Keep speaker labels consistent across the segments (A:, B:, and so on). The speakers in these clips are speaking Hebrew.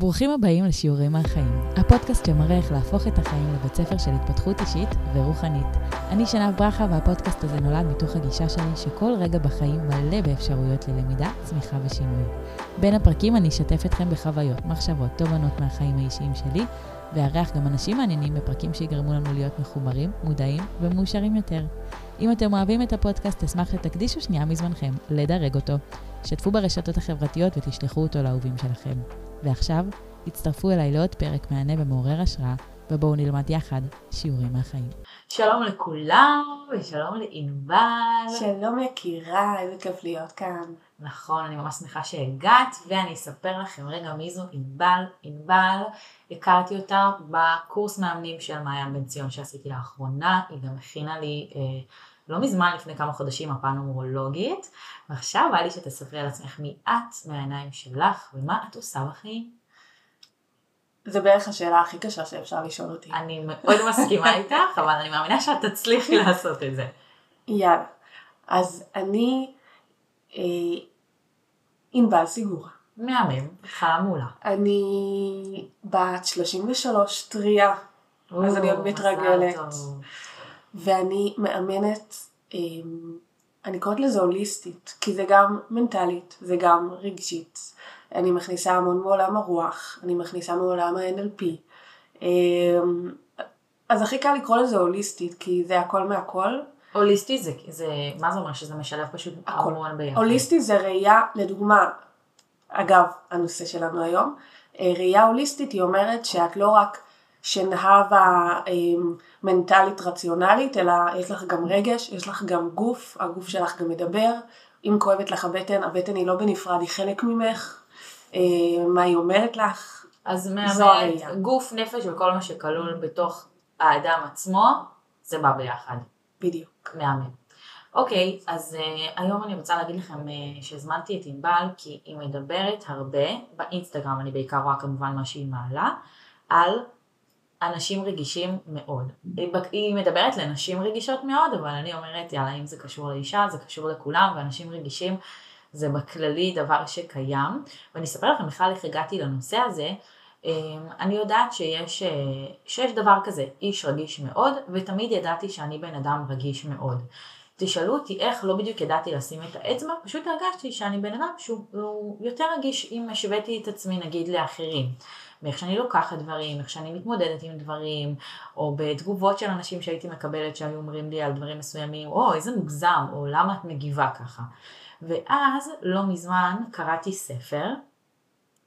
A: ברוכים הבאים לשיעורי מהחיים, הפודקאסט שמראה איך להפוך את החיים לבית ספר של התפתחות אישית ורוחנית. אני שנב ברכה והפודקאסט הזה נולד מתוך הגישה שלי שכל רגע בחיים מלא באפשרויות ללמידה, צמיחה ושינוי. בין הפרקים אני אשתף אתכם בחוויות, מחשבות, תובנות מהחיים האישיים שלי, ואארח גם אנשים מעניינים בפרקים שיגרמו לנו להיות מחוברים, מודעים ומאושרים יותר. אם אתם אוהבים את הפודקאסט, אשמח שתקדישו שנייה מזמנכם לדרג אותו. שתפו ברשתות החברתיות ותשלחו אותו לאהובים שלכם. ועכשיו, הצטרפו אליי לעוד פרק מהנה ומעורר השראה, ובואו נלמד יחד שיעורים מהחיים.
B: שלום לכולם, ושלום לענבל.
C: שלום יקירה, איזה כיף להיות כאן.
B: נכון, אני ממש שמחה שהגעת, ואני אספר לכם רגע מי זו ענבל. ענבל, הכרתי אותה בקורס מאמנים של מעיין בן ציון שעשיתי לאחרונה, היא גם הכינה לי אה, לא מזמן, לפני כמה חודשים, מפה נומרולוגית, ועכשיו בא לי שתספרי על עצמך מי את, מהעיניים שלך, ומה את עושה בחיים.
C: זה בערך השאלה הכי קשה שאפשר לשאול אותי.
B: אני מאוד מסכימה איתך, אבל אני מאמינה שאת תצליחי לעשות את זה.
C: יאללה. אז אני אה, ענבל סיגורה.
B: מהמם, התחלה מעולה.
C: אני בת 33 טריה, אז אני עוד מתרגלת. ואני מאמנת, אמ, אני קוראת לזה הוליסטית, כי זה גם מנטלית, זה גם רגשית. אני מכניסה המון מעולם הרוח, אני מכניסה מעולם ה-NLP. אמ, אז הכי קל לקרוא לזה הוליסטית, כי זה הכל מהכל.
B: הוליסטי זה, זה, מה זה אומר? שזה משלב פשוט המון ביחד.
C: הוליסטי זה ראייה, לדוגמה, אגב, הנושא שלנו היום, אה, ראייה הוליסטית היא אומרת שאת לא רק שנהבה אמ, מנטלית רציונלית, אלא יש לך גם רגש, יש לך גם גוף, הגוף שלך גם מדבר, אם כואבת לך הבטן, הבטן היא לא בנפרד, היא חלק ממך, אמ, מה היא אומרת לך,
B: אז מהמרת, גוף, נפש וכל מה שכלול בתוך האדם עצמו, זה בא ביחד.
C: בדיוק.
B: מהמם. אוקיי, אז uh, היום אני רוצה להגיד לכם uh, שהזמנתי את ענבל כי היא מדברת הרבה, באינסטגרם אני בעיקר רואה כמובן מה שהיא מעלה, על אנשים רגישים מאוד. היא מדברת לנשים רגישות מאוד, אבל אני אומרת, יאללה, אם זה קשור לאישה, זה קשור לכולם, ואנשים רגישים זה בכללי דבר שקיים. ואני אספר לכם בכלל איך הגעתי לנושא הזה. אמ, אני יודעת שיש, אה, שיש דבר כזה, איש רגיש מאוד, ותמיד ידעתי שאני בן אדם רגיש מאוד. תשאלו אותי איך, לא בדיוק ידעתי לשים את האצבע, פשוט הרגשתי שאני בן אדם שהוא יותר רגיש אם השוויתי את עצמי נגיד לאחרים. מאיך שאני לוקחת דברים, איך שאני מתמודדת עם דברים, או בתגובות של אנשים שהייתי מקבלת שהיו אומרים לי על דברים מסוימים, או איזה מוגזם, או למה את מגיבה ככה. ואז לא מזמן קראתי ספר,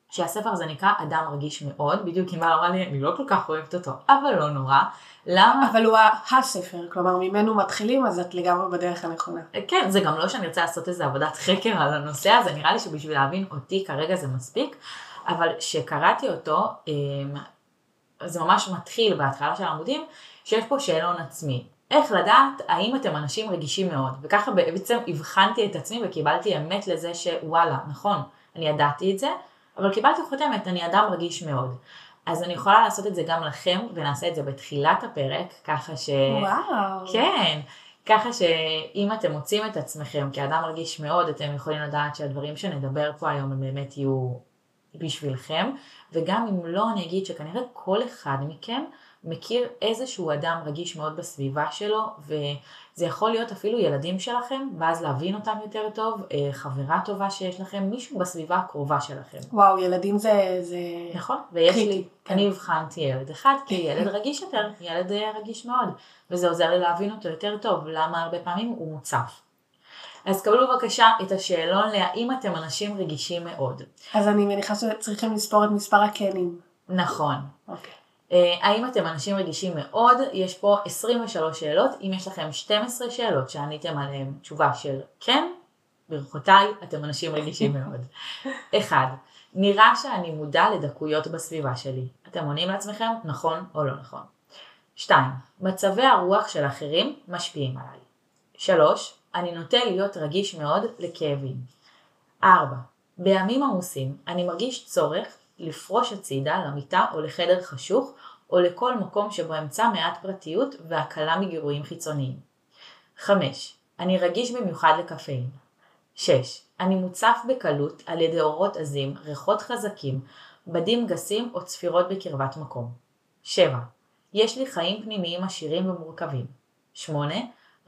B: שהספר הזה נקרא אדם רגיש מאוד, בדיוק אם אמרה לי, אני לא כל כך אוהבת אותו, אבל לא נורא. למה?
C: אבל הוא הספר, כלומר ממנו מתחילים, אז את לגמרי בדרך הנכונה.
B: כן, זה גם לא שאני רוצה לעשות איזה עבודת חקר על הנושא הזה, נראה לי שבשביל להבין אותי כרגע זה מספיק, אבל כשקראתי אותו, אמ, זה ממש מתחיל בהתחלה של העמודים, שיש פה שאלון עצמי. איך לדעת האם אתם אנשים רגישים מאוד, וככה בעצם הבחנתי את עצמי וקיבלתי אמת לזה שוואלה, נכון, אני ידעתי את זה, אבל קיבלתי חותמת, אני אדם רגיש מאוד. אז אני יכולה לעשות את זה גם לכם, ונעשה את זה בתחילת הפרק, ככה ש...
C: וואו.
B: כן, ככה שאם אתם מוצאים את עצמכם כאדם רגיש מאוד, אתם יכולים לדעת שהדברים שנדבר פה היום הם באמת יהיו בשבילכם, וגם אם לא, אני אגיד שכנראה כל אחד מכם מכיר איזשהו אדם רגיש מאוד בסביבה שלו, וזה יכול להיות אפילו ילדים שלכם, ואז להבין אותם יותר טוב, אה, חברה טובה שיש לכם, מישהו בסביבה הקרובה שלכם.
C: וואו, ילדים זה... זה...
B: נכון, ויש קריטי, לי, כן. אני הבחנתי ילד אחד, כי ילד רגיש יותר, ילד אה, רגיש מאוד, וזה עוזר לי להבין אותו יותר טוב, למה הרבה פעמים הוא מוצף. אז קבלו בבקשה את השאלון להאם אתם אנשים רגישים מאוד.
C: אז אני מניחה שצריכים לספור את מספר הקנים.
B: נכון.
C: אוקיי.
B: אה, האם אתם אנשים רגישים מאוד? יש פה 23 שאלות. אם יש לכם 12 שאלות שעניתם עליהן תשובה של כן, ברכותיי, אתם אנשים רגישים מאוד. אחד, נראה שאני מודע לדקויות בסביבה שלי. אתם עונים לעצמכם נכון או לא נכון. שתיים, מצבי הרוח של אחרים משפיעים עליי. שלוש, אני נוטה להיות רגיש מאוד לכאבים. ארבע, בימים עמוסים אני מרגיש צורך לפרוש הצידה למיטה או לחדר חשוך או לכל מקום שבו אמצא מעט פרטיות והקלה מגירויים חיצוניים. 5. אני רגיש במיוחד לקפאין. 6. אני מוצף בקלות על ידי אורות עזים, ריחות חזקים, בדים גסים או צפירות בקרבת מקום. 7. יש לי חיים פנימיים עשירים ומורכבים. 8.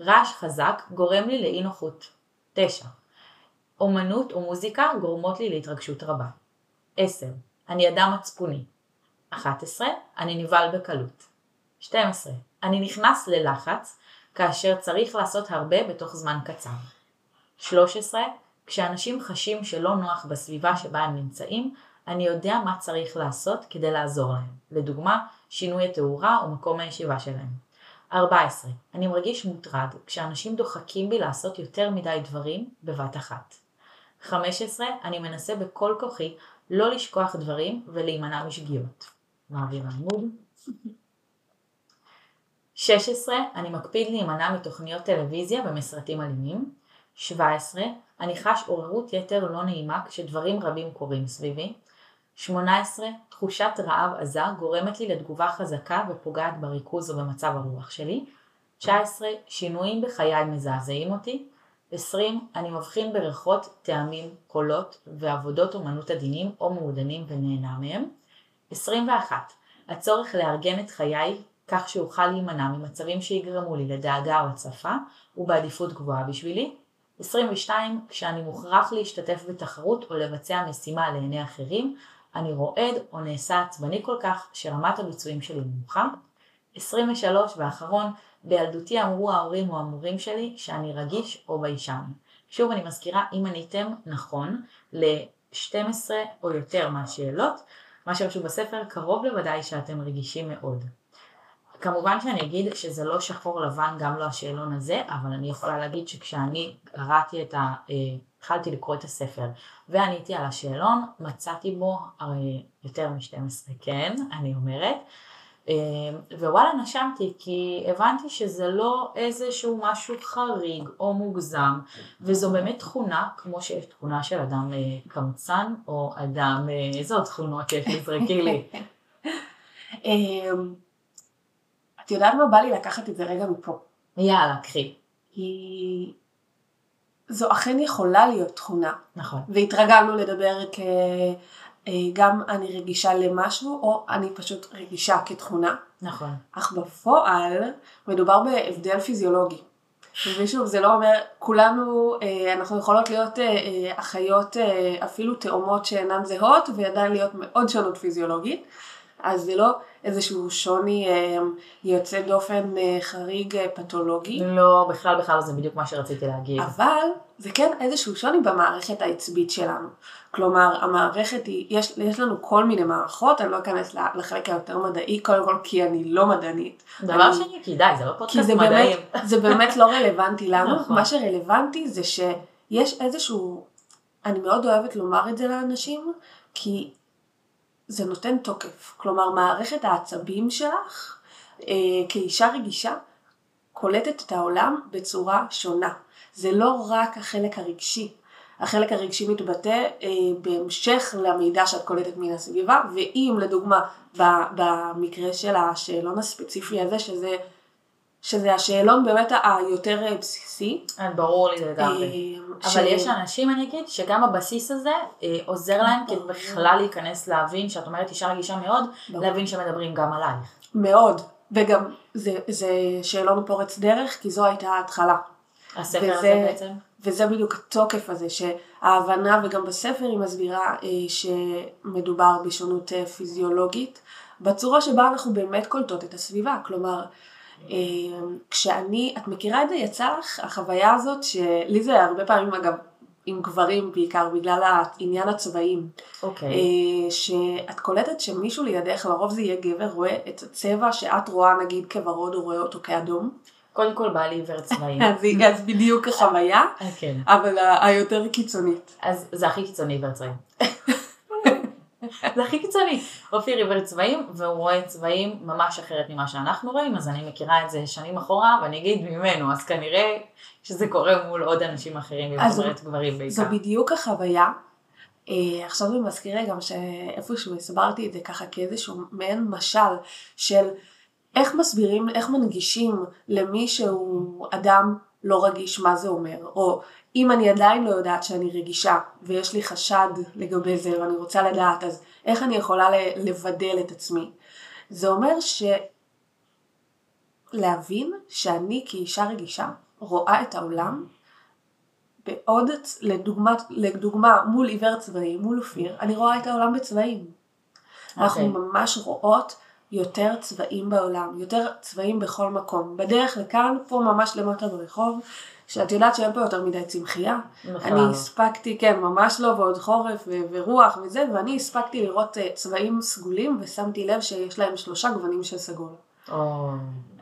B: רעש חזק גורם לי לאי נוחות. 9. אומנות ומוזיקה גורמות לי להתרגשות רבה. 10. אני אדם מצפוני. 11. אני נבהל בקלות. 12. אני נכנס ללחץ כאשר צריך לעשות הרבה בתוך זמן קצר. 13. כשאנשים חשים שלא נוח בסביבה שבה הם נמצאים, אני יודע מה צריך לעשות כדי לעזור להם. לדוגמה, שינוי התאורה או מקום הישיבה שלהם. 14. אני מרגיש מוטרד כשאנשים דוחקים בי לעשות יותר מדי דברים בבת אחת. 15. אני מנסה בכל כוחי לא לשכוח דברים ולהימנע משגיאות. מעביר עמוד. 16. אני מקפיד להימנע מתוכניות טלוויזיה ומסרטים אלימים. 17. אני חש עוררות יתר לא נעימה כשדברים רבים קורים סביבי. 18. תחושת רעב עזה גורמת לי לתגובה חזקה ופוגעת בריכוז או במצב הרוח שלי. 19. שינויים בחיי מזעזעים אותי. 20. אני מבחין בריחות, טעמים, קולות ועבודות אומנות עדינים או מעודנים ונהנה מהם. 21. הצורך לארגן את חיי כך שאוכל להימנע ממצבים שיגרמו לי לדאגה או הצפה, הוא בעדיפות גבוהה בשבילי. 22. כשאני מוכרח להשתתף בתחרות או לבצע משימה לעיני אחרים, אני רועד או נעשה עצבני כל כך שרמת הביצועים שלי נמוכה. 23 ואחרון, בילדותי אמרו ההורים או המורים שלי שאני רגיש או ביישן. שוב אני מזכירה, אם עניתם נכון ל-12 או יותר מהשאלות, מה שרשום בספר, קרוב לוודאי שאתם רגישים מאוד. כמובן שאני אגיד שזה לא שחור לבן גם לא השאלון הזה, אבל אני יכולה להגיד שכשאני קראתי את ה... אה, התחלתי לקרוא את הספר ועניתי על השאלון, מצאתי בו הרי יותר מ-12, כן, אני אומרת. אה, ווואלה נשמתי כי הבנתי שזה לא איזשהו משהו חריג או מוגזם וזו באמת תכונה כמו שיש תכונה של אדם אה, קמצן או אדם, איזה עוד תכונות יש לזרקי לי?
C: את יודעת מה בא לי לקחת את זה רגע מפה?
B: יאללה, קחי.
C: היא... זו אכן יכולה להיות תכונה.
B: נכון.
C: והתרגלנו לדבר כ... אה, גם אני רגישה למשהו, או אני פשוט רגישה כתכונה.
B: נכון.
C: אך בפועל מדובר בהבדל פיזיולוגי. ושוב, זה לא אומר, כולנו, אה, אנחנו יכולות להיות אה, אחיות אפילו תאומות שאינן זהות, ועדיין להיות מאוד שונות פיזיולוגית. אז זה לא איזשהו שוני אה, יוצא דופן אה, חריג אה, פתולוגי.
B: לא, בכלל בכלל זה בדיוק מה שרציתי להגיד.
C: אבל זה כן איזשהו שוני במערכת העצבית שלנו. כלומר, המערכת היא, יש, יש לנו כל מיני מערכות, אני לא אכנס לחלק היותר מדעי, קודם כל כי אני לא מדענית.
B: דבר אני, שני, כי די, זה לא פודקאסט מדעי.
C: זה באמת לא רלוונטי לנו, נכון. מה שרלוונטי זה שיש איזשהו, אני מאוד אוהבת לומר את זה לאנשים, כי זה נותן תוקף. כלומר, מערכת העצבים שלך, אה, כאישה רגישה, קולטת את העולם בצורה שונה. זה לא רק החלק הרגשי. החלק הרגשי מתבטא אה, בהמשך למידע שאת קולטת מן הסביבה, ואם לדוגמה במקרה של השאלון הספציפי הזה, שזה שזה השאלון באמת היותר אה, בסיסי.
B: אה, ברור לי לגמרי. אה, אבל יש אנשים, אני אגיד, שגם הבסיס הזה עוזר להם כדי בכלל להיכנס להבין, שאת אומרת אישה רגישה מאוד, להבין שמדברים גם עלייך.
C: מאוד, וגם זה, זה שאלון פורץ דרך, כי זו הייתה ההתחלה.
B: הספר וזה, הזה בעצם?
C: וזה בדיוק התוקף הזה, שההבנה, וגם בספר היא מסבירה שמדובר בשונות פיזיולוגית, בצורה שבה אנחנו באמת קולטות את הסביבה. כלומר, כשאני, את מכירה את זה, יצא לך החוויה הזאת, שלי זה הרבה פעמים אגב עם גברים בעיקר, בגלל העניין הצבעים.
B: אוקיי. Okay.
C: אה, שאת קולטת שמישהו לידך, לרוב זה יהיה גבר, רואה את הצבע שאת רואה נגיד כוורוד, הוא רואה אותו כאדום.
B: קודם כל בא לי עיוור צבעים.
C: אז בדיוק החוויה,
B: כן.
C: אבל היותר קיצונית.
B: אז זה הכי קיצוני עיוור צבעים. זה הכי קיצוני. אופיר עיוור צבעים, והוא רואה צבעים ממש אחרת ממה שאנחנו רואים, אז אני מכירה את זה שנים אחורה, ואני אגיד ממנו, אז כנראה שזה קורה מול עוד אנשים אחרים, אז אומרת גברים בעיקר.
C: זו בדיוק החוויה. אה, עכשיו זה מזכיר לי גם שאיפשהו הסברתי את זה ככה כאיזשהו מעין משל של איך מסבירים, איך מנגישים למי שהוא אדם לא רגיש מה זה אומר, או אם אני עדיין לא יודעת שאני רגישה ויש לי חשד לגבי זה ואני רוצה לדעת אז איך אני יכולה לבדל את עצמי. זה אומר ש... להבין שאני כאישה רגישה רואה את העולם בעוד, לדוגמה, לדוגמה מול עיוור צבעים, מול אופיר, אני רואה את העולם בצבעים. Okay. אנחנו אוקיי. ממש רואות יותר צבעים בעולם, יותר צבעים בכל מקום. בדרך לכאן, פה ממש למטה ברחוב, שאת יודעת שאין פה יותר מדי צמחייה. אני לא. הספקתי, כן, ממש לא, ועוד חורף ו- ורוח וזה, ואני הספקתי לראות uh, צבעים סגולים, ושמתי לב שיש להם שלושה גוונים של סגול.
B: או,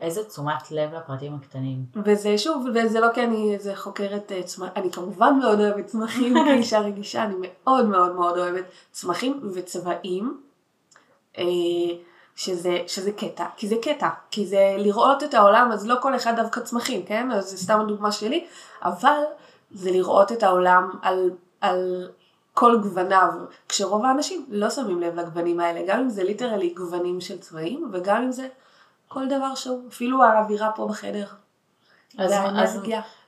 B: איזה תשומת לב לפרטים הקטנים.
C: וזה שוב, וזה לא כי אני איזה חוקרת uh, צמח, אני כמובן מאוד אוהבת צמחים כאישה רגישה, אני מאוד מאוד מאוד אוהבת צמחים וצבעים. שזה, שזה קטע, כי זה קטע, כי זה לראות את העולם, אז לא כל אחד דווקא צמחים, כן? אז זה סתם הדוגמה שלי, אבל זה לראות את העולם על, על כל גווניו, כשרוב האנשים לא שמים לב לגוונים האלה, גם אם זה ליטרלי גוונים של צבעים, וגם אם זה כל דבר שהוא, אפילו האווירה פה בחדר.
B: אז, אז,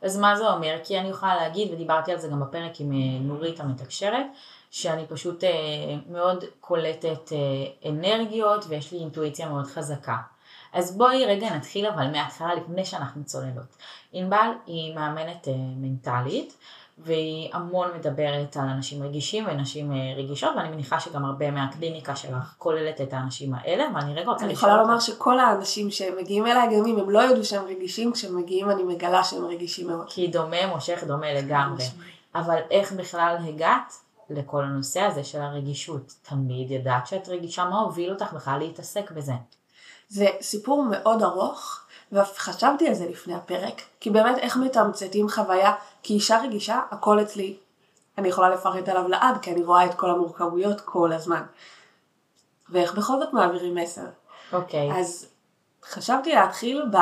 B: אז מה זה אומר? כי אני יכולה להגיד, ודיברתי על זה גם בפרק עם אה, נורית המתקשרת, שאני פשוט אה, מאוד קולטת אה, אנרגיות ויש לי אינטואיציה מאוד חזקה. אז בואי רגע נתחיל אבל מההתחלה לפני שאנחנו צוללות. ענבל היא מאמנת אה, מנטלית והיא המון מדברת על אנשים רגישים ונשים אה, רגישות ואני מניחה שגם הרבה מהקליניקה שלך כוללת את האנשים האלה ואני רגע רוצה
C: לשאול אני יכולה לומר שכל האנשים שמגיעים אליי גם אם הם לא יודו שהם רגישים כשהם מגיעים אני מגלה שהם רגישים מאוד.
B: כי דומה מושך דומה לגמרי. אבל איך בכלל הגעת לכל הנושא הזה של הרגישות. תמיד ידעת שאת רגישה, מה הוביל אותך בכלל להתעסק בזה?
C: זה סיפור מאוד ארוך, וחשבתי על זה לפני הפרק, כי באמת איך מתמצתים חוויה, כי אישה רגישה, הכל אצלי, אני יכולה לפרט עליו לעד, כי אני רואה את כל המורכבויות כל הזמן. ואיך בכל זאת מעבירים מסר.
B: אוקיי.
C: Okay. אז חשבתי להתחיל ב...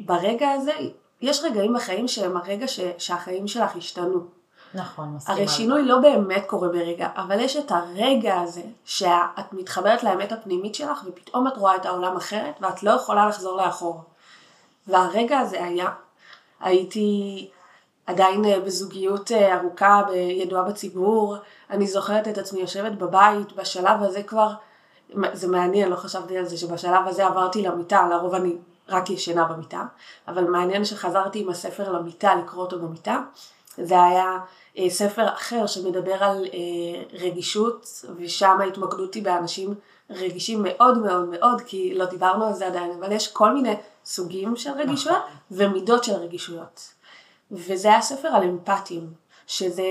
C: ברגע הזה, יש רגעים בחיים שהם הרגע ש... שהחיים שלך השתנו.
B: נכון, מסכימה.
C: הרי שינוי לא באמת קורה ברגע, אבל יש את הרגע הזה שאת מתחברת לאמת הפנימית שלך ופתאום את רואה את העולם אחרת ואת לא יכולה לחזור לאחור. והרגע הזה היה, הייתי עדיין אה, בזוגיות אה, ארוכה, ידועה בציבור, אני זוכרת את עצמי יושבת בבית, בשלב הזה כבר, זה מעניין, לא חשבתי על זה, שבשלב הזה עברתי למיטה, לרוב אני רק ישנה במיטה, אבל מעניין שחזרתי עם הספר למיטה, לקרוא אותו במיטה. זה היה אה, ספר אחר שמדבר על אה, רגישות, ושם ההתמקדות היא באנשים רגישים מאוד מאוד מאוד, כי לא דיברנו על זה עדיין, אבל יש כל מיני סוגים של רגישויות נכון. ומידות של רגישויות. וזה היה ספר על אמפתיים, שזה,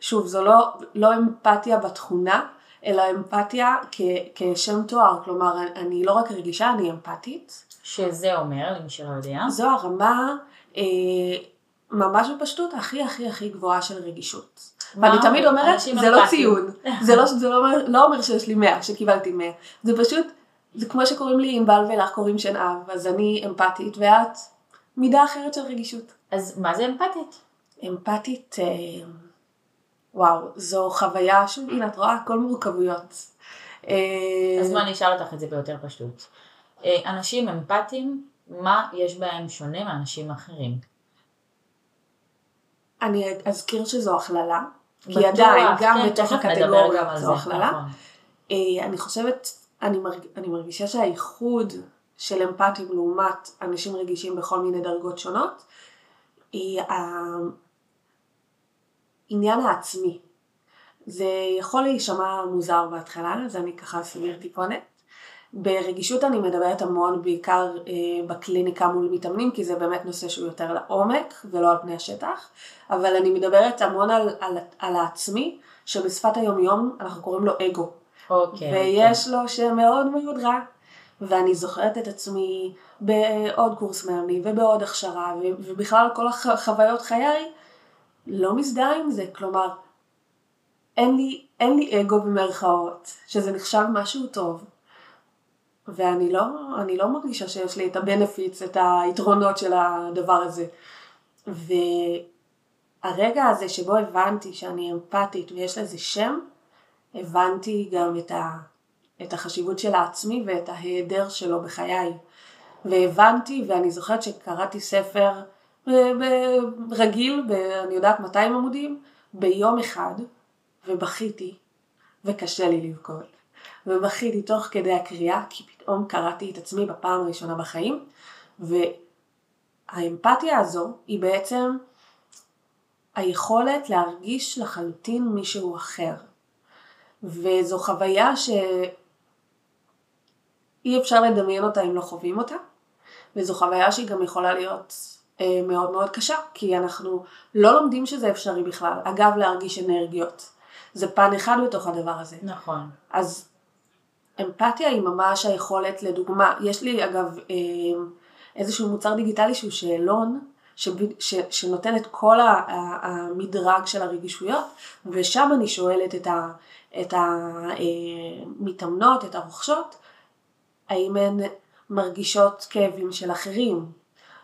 C: שוב, זו לא, לא אמפתיה בתכונה, אלא אמפתיה כ, כשם תואר, כלומר, אני לא רק רגישה, אני אמפתית.
B: שזה אומר, למי שלא יודע?
C: זו הרמה אה, ממש בפשטות הכי הכי הכי גבוהה של רגישות. ואני תמיד אומרת, זה לא ציון, זה, לא, זה לא, אומר, לא אומר שיש לי 100, שקיבלתי 100, זה פשוט, זה כמו שקוראים לי ענבל ולך קוראים שן אב, אז אני אמפתית ואת מידה אחרת של רגישות.
B: אז מה זה אמפתית?
C: אמפתית, אה, וואו, זו חוויה, שוב, הנה את רואה, הכל מורכבויות.
B: אה, אז מה אני אשאל אותך את זה ביותר פשוט. אה, אנשים אמפתיים, מה יש בהם שונה מאנשים אחרים?
C: אני אזכיר שזו הכללה, כי עדיין גם כן, בתוך הקטגוריה זו הכללה. נכון. אה, אני חושבת, אני, מרג, אני מרגישה שהאיחוד של אמפתיים לעומת אנשים רגישים בכל מיני דרגות שונות, היא העניין העצמי. זה יכול להישמע מוזר בהתחלה, אז אני ככה אסביר טיפונת. ברגישות אני מדברת המון בעיקר אה, בקליניקה מול מתאמנים כי זה באמת נושא שהוא יותר לעומק ולא על פני השטח אבל אני מדברת המון על, על, על העצמי שבשפת היום יום אנחנו קוראים לו אגו.
B: אוקיי,
C: ויש אוקיי. לו שם מאוד מאוד רע ואני זוכרת את עצמי בעוד קורס מאמני ובעוד הכשרה ובכלל כל החוויות חיי לא מזדהה עם זה. כלומר אין לי, אין לי אגו במרכאות שזה נחשב משהו טוב ואני לא, לא מרגישה שיש לי את הבנפיץ, את היתרונות של הדבר הזה. והרגע הזה שבו הבנתי שאני אמפתית ויש לזה שם, הבנתי גם את, ה, את החשיבות של העצמי ואת ההיעדר שלו בחיי. והבנתי, ואני זוכרת שקראתי ספר רגיל, אני יודעת 200 עמודים, ביום אחד, ובכיתי, וקשה לי לבכות. ובכיתי תוך כדי הקריאה, כי פתאום קראתי את עצמי בפעם הראשונה בחיים, והאמפתיה הזו היא בעצם היכולת להרגיש לחלוטין מישהו אחר. וזו חוויה שאי אפשר לדמיין אותה אם לא חווים אותה, וזו חוויה שהיא גם יכולה להיות אה, מאוד מאוד קשה, כי אנחנו לא לומדים שזה אפשרי בכלל. אגב, להרגיש אנרגיות. זה פן אחד בתוך הדבר הזה.
B: נכון.
C: אז אמפתיה היא ממש היכולת, לדוגמה, יש לי אגב אה, איזשהו מוצר דיגיטלי שהוא שאלון, ש, ש, שנותן את כל המדרג של הרגישויות, ושם אני שואלת את, ה, את המתאמנות, את הרוכשות, האם הן מרגישות כאבים של אחרים,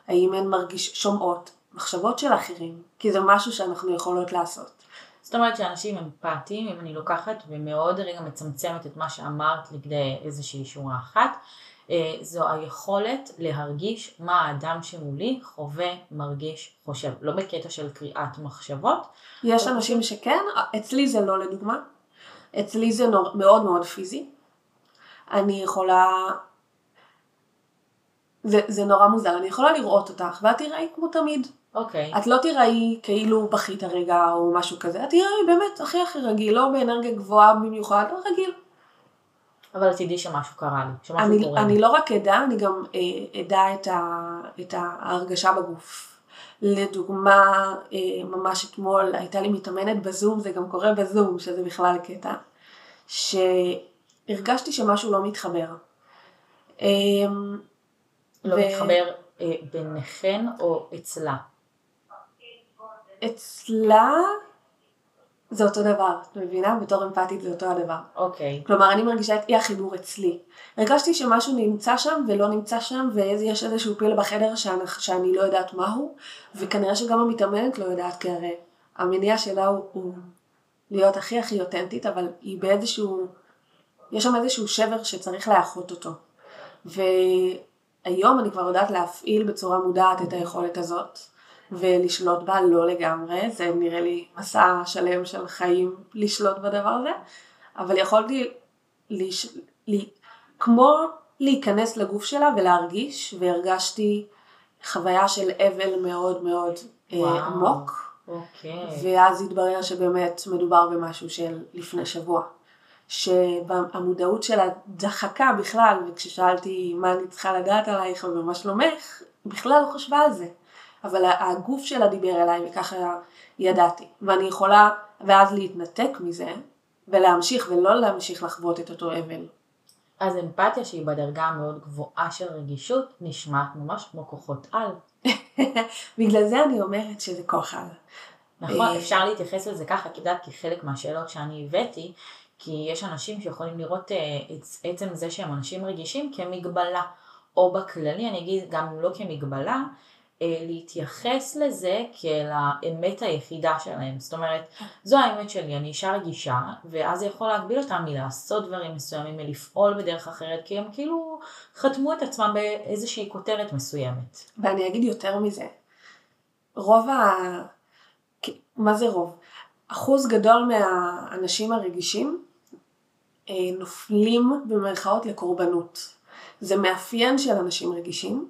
C: האם הן מרגיש, שומעות מחשבות של אחרים, כי זה משהו שאנחנו יכולות לעשות.
B: זאת אומרת שאנשים אמפתיים, אם אני לוקחת ומאוד רגע מצמצמת את מה שאמרת לכדי איזושהי שורה אחת, אה, זו היכולת להרגיש מה האדם שמולי חווה, מרגיש, חושב. לא בקטע של קריאת מחשבות.
C: יש אנשים שכן, אצלי זה לא לדוגמה. אצלי זה מאוד מאוד פיזי. אני יכולה... זה, זה נורא מוזר, אני יכולה לראות אותך ואת תראי כמו תמיד.
B: אוקיי.
C: את לא תיראי כאילו בכית הרגע או משהו כזה, את תיראי באמת הכי הכי רגיל, לא באנרגיה גבוהה במיוחד, לא רגיל.
B: אבל תדעי שמשהו קרה לי, שמשהו
C: אני,
B: קורה
C: אני לא רק אדע, אני גם אה, אדע את, ה, את ההרגשה בגוף. לדוגמה, אה, ממש אתמול הייתה לי מתאמנת בזום, זה גם קורה בזום, שזה בכלל קטע, שהרגשתי שמשהו לא מתחבר.
B: אה, לא ו... מתחבר אה, ביניכן או אצלה?
C: אצלה זה אותו דבר, את מבינה? בתור אמפתית זה אותו הדבר.
B: אוקיי. Okay.
C: כלומר, אני מרגישה את אי החיבור אצלי. הרגשתי שמשהו נמצא שם ולא נמצא שם, ויש איזשהו פיל בחדר שאני, שאני לא יודעת מהו, וכנראה שגם המתאמנת לא יודעת, כי הרי המניע שלה הוא, הוא להיות הכי הכי אותנטית, אבל היא באיזשהו, יש שם איזשהו שבר שצריך לאחות אותו. והיום אני כבר יודעת להפעיל בצורה מודעת את היכולת הזאת. ולשלוט בה לא לגמרי, זה נראה לי מסע שלם של חיים לשלוט בדבר הזה, אבל יכולתי לש... ל... כמו להיכנס לגוף שלה ולהרגיש, והרגשתי חוויה של אבל מאוד מאוד אה, וואו. עמוק.
B: אוקיי.
C: ואז התברר שבאמת מדובר במשהו של לפני שבוע. שהמודעות שלה דחקה בכלל, וכששאלתי מה אני צריכה לדעת עלייך ומה שלומך, בכלל לא חשבה על זה. אבל הגוף שלה דיבר אליי וככה ידעתי. ואני יכולה ואז להתנתק מזה ולהמשיך ולא להמשיך לחוות את אותו אבל.
B: אז אמפתיה שהיא בדרגה המאוד גבוהה של רגישות נשמעת ממש כמו כוחות על.
C: בגלל זה אני אומרת שזה כוח על.
B: נכון, אה, אפשר להתייחס לזה ככה, כי יודעת, כחלק מהשאלות שאני הבאתי, כי יש אנשים שיכולים לראות את אה, עצם זה שהם אנשים רגישים כמגבלה, או בכללי, אני אגיד גם לא כמגבלה, אה, להתייחס לזה כאל האמת היחידה שלהם. זאת אומרת, זו האמת שלי, אני אישה רגישה, ואז זה יכול להגביל אותם מלעשות דברים מסוימים, מלפעול בדרך אחרת, כי הם כאילו חתמו את עצמם באיזושהי כותרת מסוימת.
C: ואני אגיד יותר מזה, רוב ה... מה זה רוב? אחוז גדול מהאנשים הרגישים נופלים במרכאות לקורבנות. זה מאפיין של אנשים רגישים,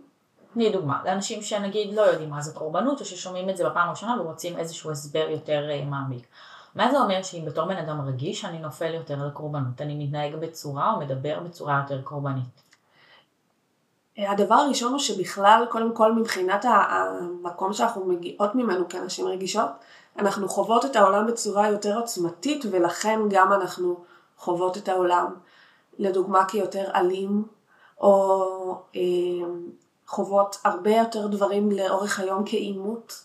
B: תני דוגמה, לאנשים שנגיד לא יודעים מה זה קורבנות, או ששומעים את זה בפעם הראשונה ורוצים איזשהו הסבר יותר uh, מעמיק. מה זה אומר שאם בתור בן אדם רגיש אני נופל יותר לקורבנות, אני מתנהג בצורה או מדבר בצורה יותר קורבנית?
C: הדבר הראשון הוא שבכלל, קודם כל מבחינת המקום שאנחנו מגיעות ממנו כאנשים רגישות, אנחנו חוות את העולם בצורה יותר עוצמתית ולכן גם אנחנו חוות את העולם, לדוגמה כיותר אלים, או אה, חוות הרבה יותר דברים לאורך היום כעימות,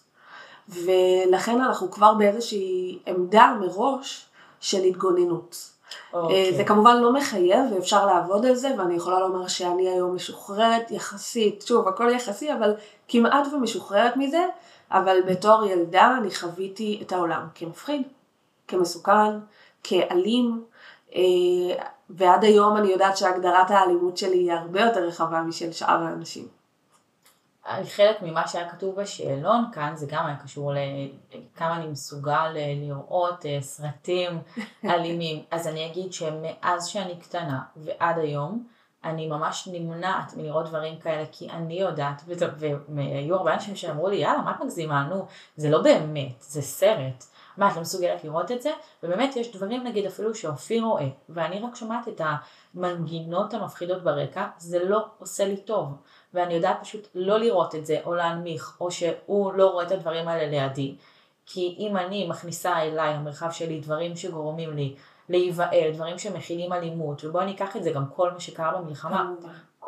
C: ולכן אנחנו כבר באיזושהי עמדה מראש של התגוננות. Okay. אה, אוקיי. זה כמובן לא מחייב ואפשר לעבוד על זה ואני יכולה לומר שאני היום משוחררת יחסית, שוב הכל יחסי אבל כמעט ומשוחררת מזה, אבל בתור ילדה אני חוויתי את העולם כמפחיד, כמסוכן, כאלים, ועד היום אני יודעת שהגדרת האלימות שלי היא הרבה יותר רחבה משל שאר האנשים.
B: חלק ממה שהיה כתוב בשאלון כאן זה גם היה קשור לכמה אני מסוגל אה, לראות אה, סרטים אלימים. אז אני אגיד שמאז שאני קטנה ועד היום אני ממש נמנעת מלראות דברים כאלה כי אני יודעת והיו הרבה אנשים שאמרו לי יאללה מה את מגזימה נו זה לא באמת זה סרט. מה את לא מסוגלת לראות את זה? ובאמת יש דברים נגיד אפילו שאופיר רואה ואני רק שומעת את המנגינות המפחידות ברקע זה לא עושה לי טוב. ואני יודעת פשוט לא לראות את זה או להנמיך או שהוא לא רואה את הדברים האלה לידי כי אם אני מכניסה אליי למרחב שלי דברים שגורמים לי להיבהל, דברים שמכילים אלימות ובואי ניקח את זה גם כל מה שקרה במלחמה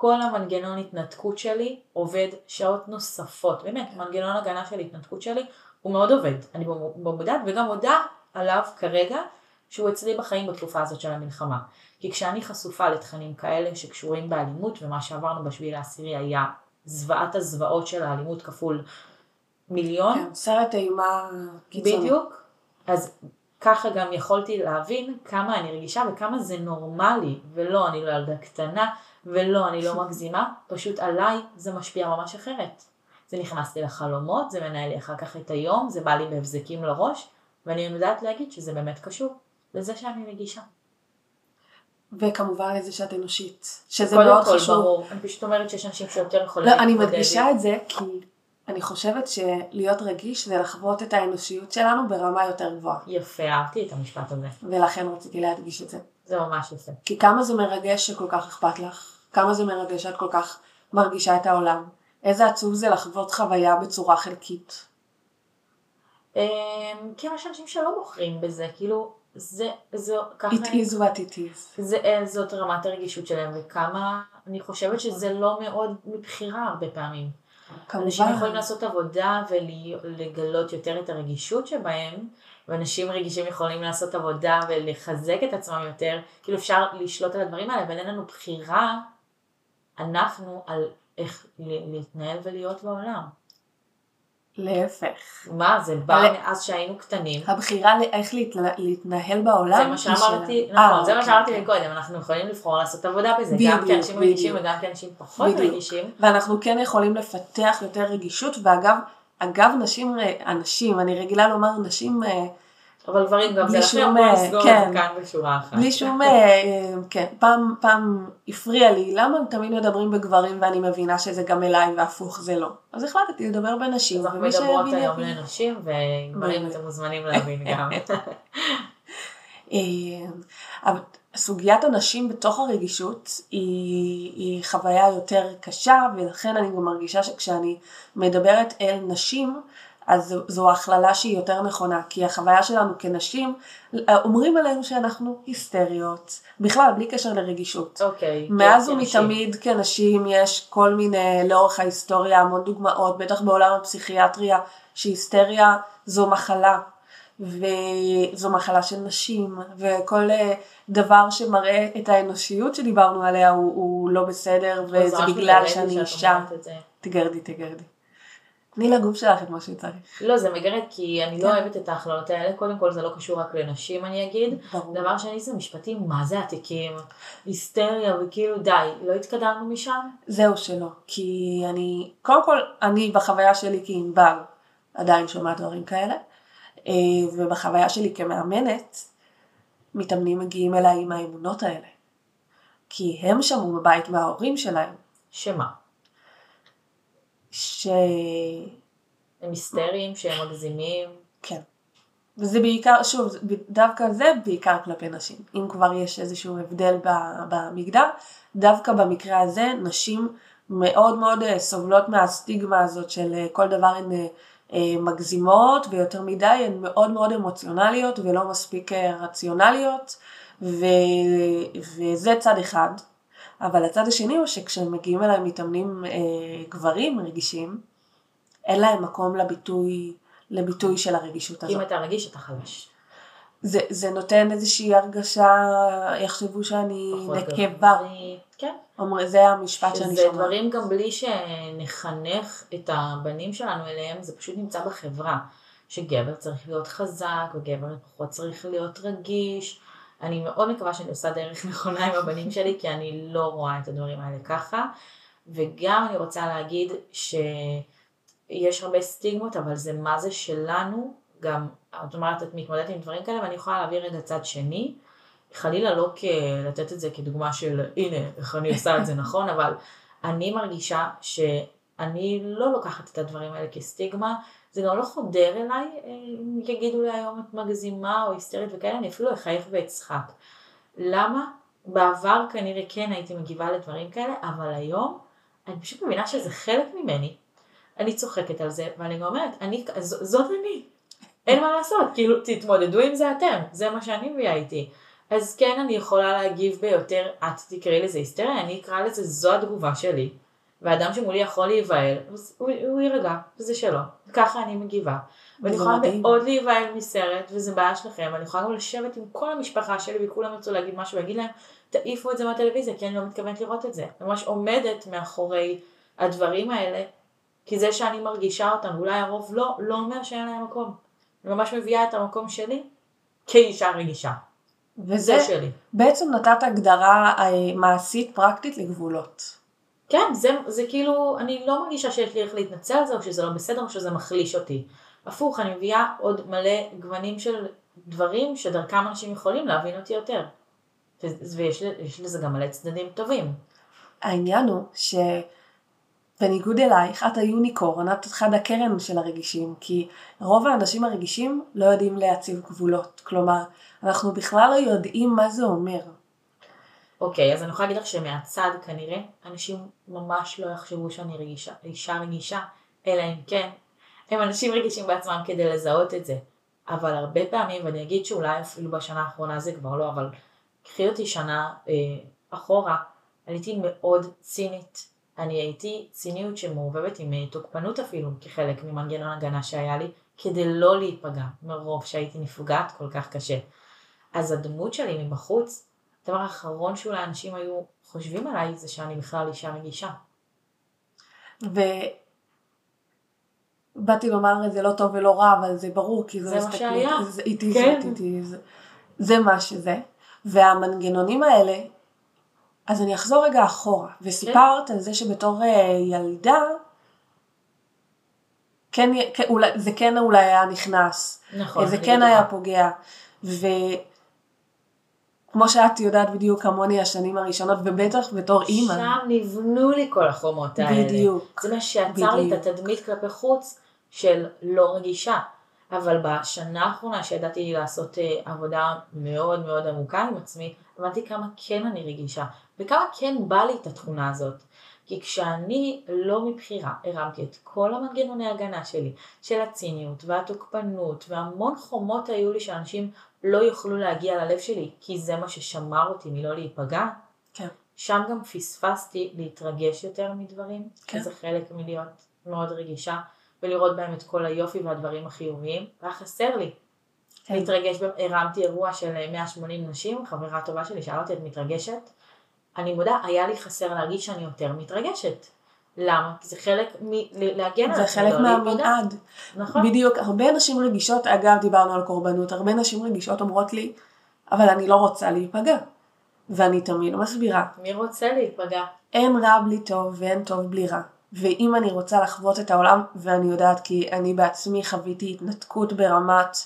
B: כל המנגנון התנתקות שלי עובד שעות נוספות, באמת, מנגנון הגנה של התנתקות שלי הוא מאוד עובד, אני במודעת וגם מודה עליו כרגע שהוא אצלי בחיים בתקופה הזאת של המלחמה. כי כשאני חשופה לתכנים כאלה שקשורים באלימות, ומה שעברנו בשביעי לעשירי היה זוועת הזוועות של האלימות כפול מיליון.
C: כן, סרט אימה קיצוני.
B: בדיוק. אז ככה גם יכולתי להבין כמה אני רגישה וכמה זה נורמלי, ולא, אני לא ילדה קטנה, ולא, אני לא מגזימה, פשוט עליי זה משפיע ממש אחרת. זה נכנס לי לחלומות, זה מנהל לי אחר כך את היום, זה בא לי בהבזקים לראש, ואני יודעת להגיד שזה באמת קשור לזה שאני רגישה.
C: וכמובן לזה שאת אנושית, שזה מאוד
B: כל,
C: חשוב.
B: ברור, אני פשוט אומרת שיש אנשים שיותר יכולים
C: לא, אני מדגישה את זה כי אני חושבת שלהיות רגיש זה לחוות את האנושיות שלנו ברמה יותר גבוהה.
B: יפה, אהבתי את המשפט הזה.
C: ולכן רציתי להדגיש את זה.
B: זה ממש יפה.
C: כי כמה זה מרגש שכל כך אכפת לך, כמה זה מרגש שאת כל כך מרגישה את העולם. איזה עצוב זה לחוות חוויה בצורה חלקית.
B: אמ, כי יש אנשים שלא בוחרים בזה, כאילו זה, זה ככה...
C: It is what it is.
B: זה, אה, זאת רמת הרגישות שלהם, וכמה, אני חושבת שזה לא מאוד מבחירה הרבה פעמים. כמובן. אנשים יכולים לעשות עבודה ולגלות יותר את הרגישות שבהם, ואנשים רגישים יכולים לעשות עבודה ולחזק את עצמם יותר, כאילו אפשר לשלוט על הדברים האלה, אבל אין לנו בחירה, אנחנו, על איך להתנהל ולהיות בעולם.
C: להפך.
B: מה, זה בא אלה... מאז שהיינו קטנים.
C: הבחירה איך להתנה... להתנהל בעולם
B: זה מה שאמרתי, נכון, 아, זה מה אוקיי, שאמרתי אוקיי. מקודם, אנחנו יכולים לבחור לעשות עבודה בזה, בדיוק, גם כאנשים רגישים וגם כאנשים פחות בדיוק. רגישים.
C: ואנחנו כן יכולים לפתח יותר רגישות, ואגב, אגב נשים, אנשים, אני רגילה לומר נשים אה,
B: אבל גברים גם זה לכם, בוא נסגור כן, את זה כאן בשורה אחת.
C: בלי שום, אה, כן, פעם, פעם הפריע לי, למה תמיד מדברים בגברים ואני מבינה שזה גם אליי והפוך זה לא. אז החלטתי לדבר בנשים.
B: אז אנחנו מדברות היום לנשים וגברים אתם מוזמנים להבין גם.
C: אה, סוגיית הנשים בתוך הרגישות היא, היא חוויה יותר קשה ולכן אני גם מרגישה שכשאני מדברת אל נשים אז זו הכללה שהיא יותר נכונה, כי החוויה שלנו כנשים, אומרים עלינו שאנחנו היסטריות, בכלל בלי קשר לרגישות.
B: אוקיי.
C: Okay, מאז ומתמיד כנשים יש כל מיני, לאורך ההיסטוריה, המון דוגמאות, בטח בעולם הפסיכיאטריה, שהיסטריה זו מחלה, וזו מחלה של נשים, וכל אה, דבר שמראה את האנושיות שדיברנו עליה הוא, הוא לא בסדר, וזה בגלל שאני אישה. תגרדי, תגרדי. תני לגוף שלך את מה שצריך.
B: לא, זה מגרד כי אני לא כן. אוהבת את ההכללות האלה. קודם כל זה לא קשור רק לנשים אני אגיד. ברור. דבר שני זה משפטים, מה זה עתיקים? היסטריה וכאילו די, לא התקדמנו משם?
C: זהו שלא. כי אני, קודם כל אני בחוויה שלי כענבל עדיין שומעת דברים כאלה. אה, ובחוויה שלי כמאמנת, מתאמנים מגיעים אליי עם האמונות האלה. כי הם שמעו בבית מההורים שלהם.
B: שמה?
C: ש...
B: הם היסטריים, שהם מגזימים.
C: כן. וזה בעיקר, שוב, דווקא זה בעיקר כלפי נשים. אם כבר יש איזשהו הבדל במגדר, דווקא במקרה הזה נשים מאוד מאוד אה, סובלות מהסטיגמה הזאת של אה, כל דבר הן אה, מגזימות ויותר מדי, הן מאוד מאוד אמוציונליות ולא מספיק רציונליות, ו... וזה צד אחד. אבל הצד השני הוא שכשמגיעים אליי מתאמנים אה, גברים רגישים, אין להם מקום לביטוי, לביטוי של הרגישות הזאת.
B: אם אתה רגיש אתה חלש.
C: זה, זה נותן איזושהי הרגשה, יחשבו שאני נקבה.
B: כן.
C: אומר, זה המשפט שאני שומעת.
B: שזה דברים גם בלי שנחנך את הבנים שלנו אליהם, זה פשוט נמצא בחברה. שגבר צריך להיות חזק, וגבר פחות צריך להיות רגיש. אני מאוד מקווה שאני עושה דרך נכונה עם הבנים שלי, כי אני לא רואה את הדברים האלה ככה. וגם אני רוצה להגיד שיש הרבה סטיגמות, אבל זה מה זה שלנו, גם, את אומרת, את מתמודדת עם דברים כאלה, ואני יכולה להביא רגע צד שני. חלילה לא לתת את זה כדוגמה של הנה איך אני עושה את זה נכון, אבל אני מרגישה שאני לא לוקחת את הדברים האלה כסטיגמה, זה גם לא חודר אליי, אם יגידו לי היום את מגזימה או היסטרית וכאלה, אני אפילו אחייך ואצחק. למה? בעבר כנראה כן הייתי מגיבה לדברים כאלה, אבל היום אני פשוט מבינה שזה חלק ממני. אני צוחקת על זה, ואני גם אומרת, אני, זאת אני. אין מה לעשות, כאילו, תתמודדו עם זה אתם, זה מה שאני מביאה איתי. אז כן, אני יכולה להגיב ביותר, את תקראי לזה היסטריה, אני אקרא לזה, זו התגובה שלי. ואדם שמולי יכול להיבהל, הוא, הוא יירגע, וזה שלו. ככה אני מגיבה. ואני יכולה מאוד להיבהל מסרט, וזה בעיה שלכם, אני יכולה גם לשבת עם כל המשפחה שלי, וכולם ירצו להגיד משהו, ולהגיד להם, תעיפו את זה מהטלוויזיה, כי אני לא מתכוונת לראות את זה. אני ממש עומדת מאחורי הדברים האלה, כי זה שאני מרגישה אותם, ואולי הרוב לא, לא אומר שאין להם מקום. אני ממש מביאה את המקום שלי כאישה רגישה.
C: וזה שלי. בעצם נתת הגדרה אה, מעשית פרקטית לגבולות.
B: כן, זה, זה כאילו, אני לא מרגישה שיש לי איך להתנצל על זה, או שזה לא בסדר, או שזה מחליש אותי. הפוך, אני מביאה עוד מלא גוונים של דברים שדרכם אנשים יכולים להבין אותי יותר. ויש לזה גם מלא צדדים טובים.
C: העניין הוא שבניגוד אלייך, את היוניקורן, את חד הקרן של הרגישים, כי רוב האנשים הרגישים לא יודעים להציב גבולות. כלומר, אנחנו בכלל לא יודעים מה זה אומר.
B: אוקיי, אז אני יכולה להגיד לך שמהצד כנראה, אנשים ממש לא יחשבו שאני רגישה, אישה רגישה, אלא אם כן, הם אנשים רגישים בעצמם כדי לזהות את זה. אבל הרבה פעמים, ואני אגיד שאולי אפילו בשנה האחרונה זה כבר לא, אבל קחי אותי שנה אה, אחורה, הייתי מאוד צינית. אני הייתי ציניות שמעורבבת עם אה, תוקפנות אפילו, כחלק ממנגנון הגנה שהיה לי, כדי לא להיפגע מרוב שהייתי נפגעת כל כך קשה. אז הדמות שלי מבחוץ, הדבר האחרון שאולי אנשים היו חושבים עליי זה שאני בכלל אישה רגישה.
C: ובאתי לומר זה לא טוב ולא רע, אבל זה ברור, כי
B: זה מה שהיה.
C: זה, איתי, כן. זה, זה, זה מה שזה. והמנגנונים האלה, אז אני אחזור רגע אחורה, וסיפרת כן. על זה שבתור אה, ילדה, כן, כן, אולי, זה כן אולי היה נכנס, נכון, זה כן היה פוגע, וכמו שאת יודעת בדיוק כמוני השנים הראשונות, ובטח בתור אימא.
B: שם נבנו לי כל החומות האלה. בדיוק. זה מה שעצר לי את התדמית כלפי חוץ של לא רגישה. אבל בשנה האחרונה שידעתי לעשות אה, עבודה מאוד מאוד עמוקה עם עצמי, הבנתי כמה כן אני רגישה, וכמה כן בא לי את התכונה הזאת. כי כשאני לא מבחירה הרמתי את כל המנגנוני הגנה שלי, של הציניות והתוקפנות והמון חומות היו לי שאנשים לא יוכלו להגיע ללב שלי, כי זה מה ששמר אותי מלא להיפגע, כן. שם גם פספסתי להתרגש יותר מדברים, כן. זה חלק מלהיות מאוד רגישה. ולראות בהם את כל היופי והדברים החיוביים, והיה חסר לי. כן. להתרגש, הרמתי אירוע של 180 נשים, חברה טובה שלי שאלה אותי, את מתרגשת? אני מודה, היה לי חסר להרגיש שאני יותר מתרגשת. למה? כי זה חלק מלהגן
C: על עצמי, זה חלק לא מהמנעד. נכון. בדיוק, הרבה נשים רגישות, אגב דיברנו על קורבנות, הרבה נשים רגישות אומרות לי, אבל אני לא רוצה להיפגע. ואני תמיד מסבירה.
B: מי רוצה להיפגע?
C: אין רע בלי טוב ואין טוב בלי רע. ואם אני רוצה לחוות את העולם, ואני יודעת כי אני בעצמי חוויתי התנתקות ברמת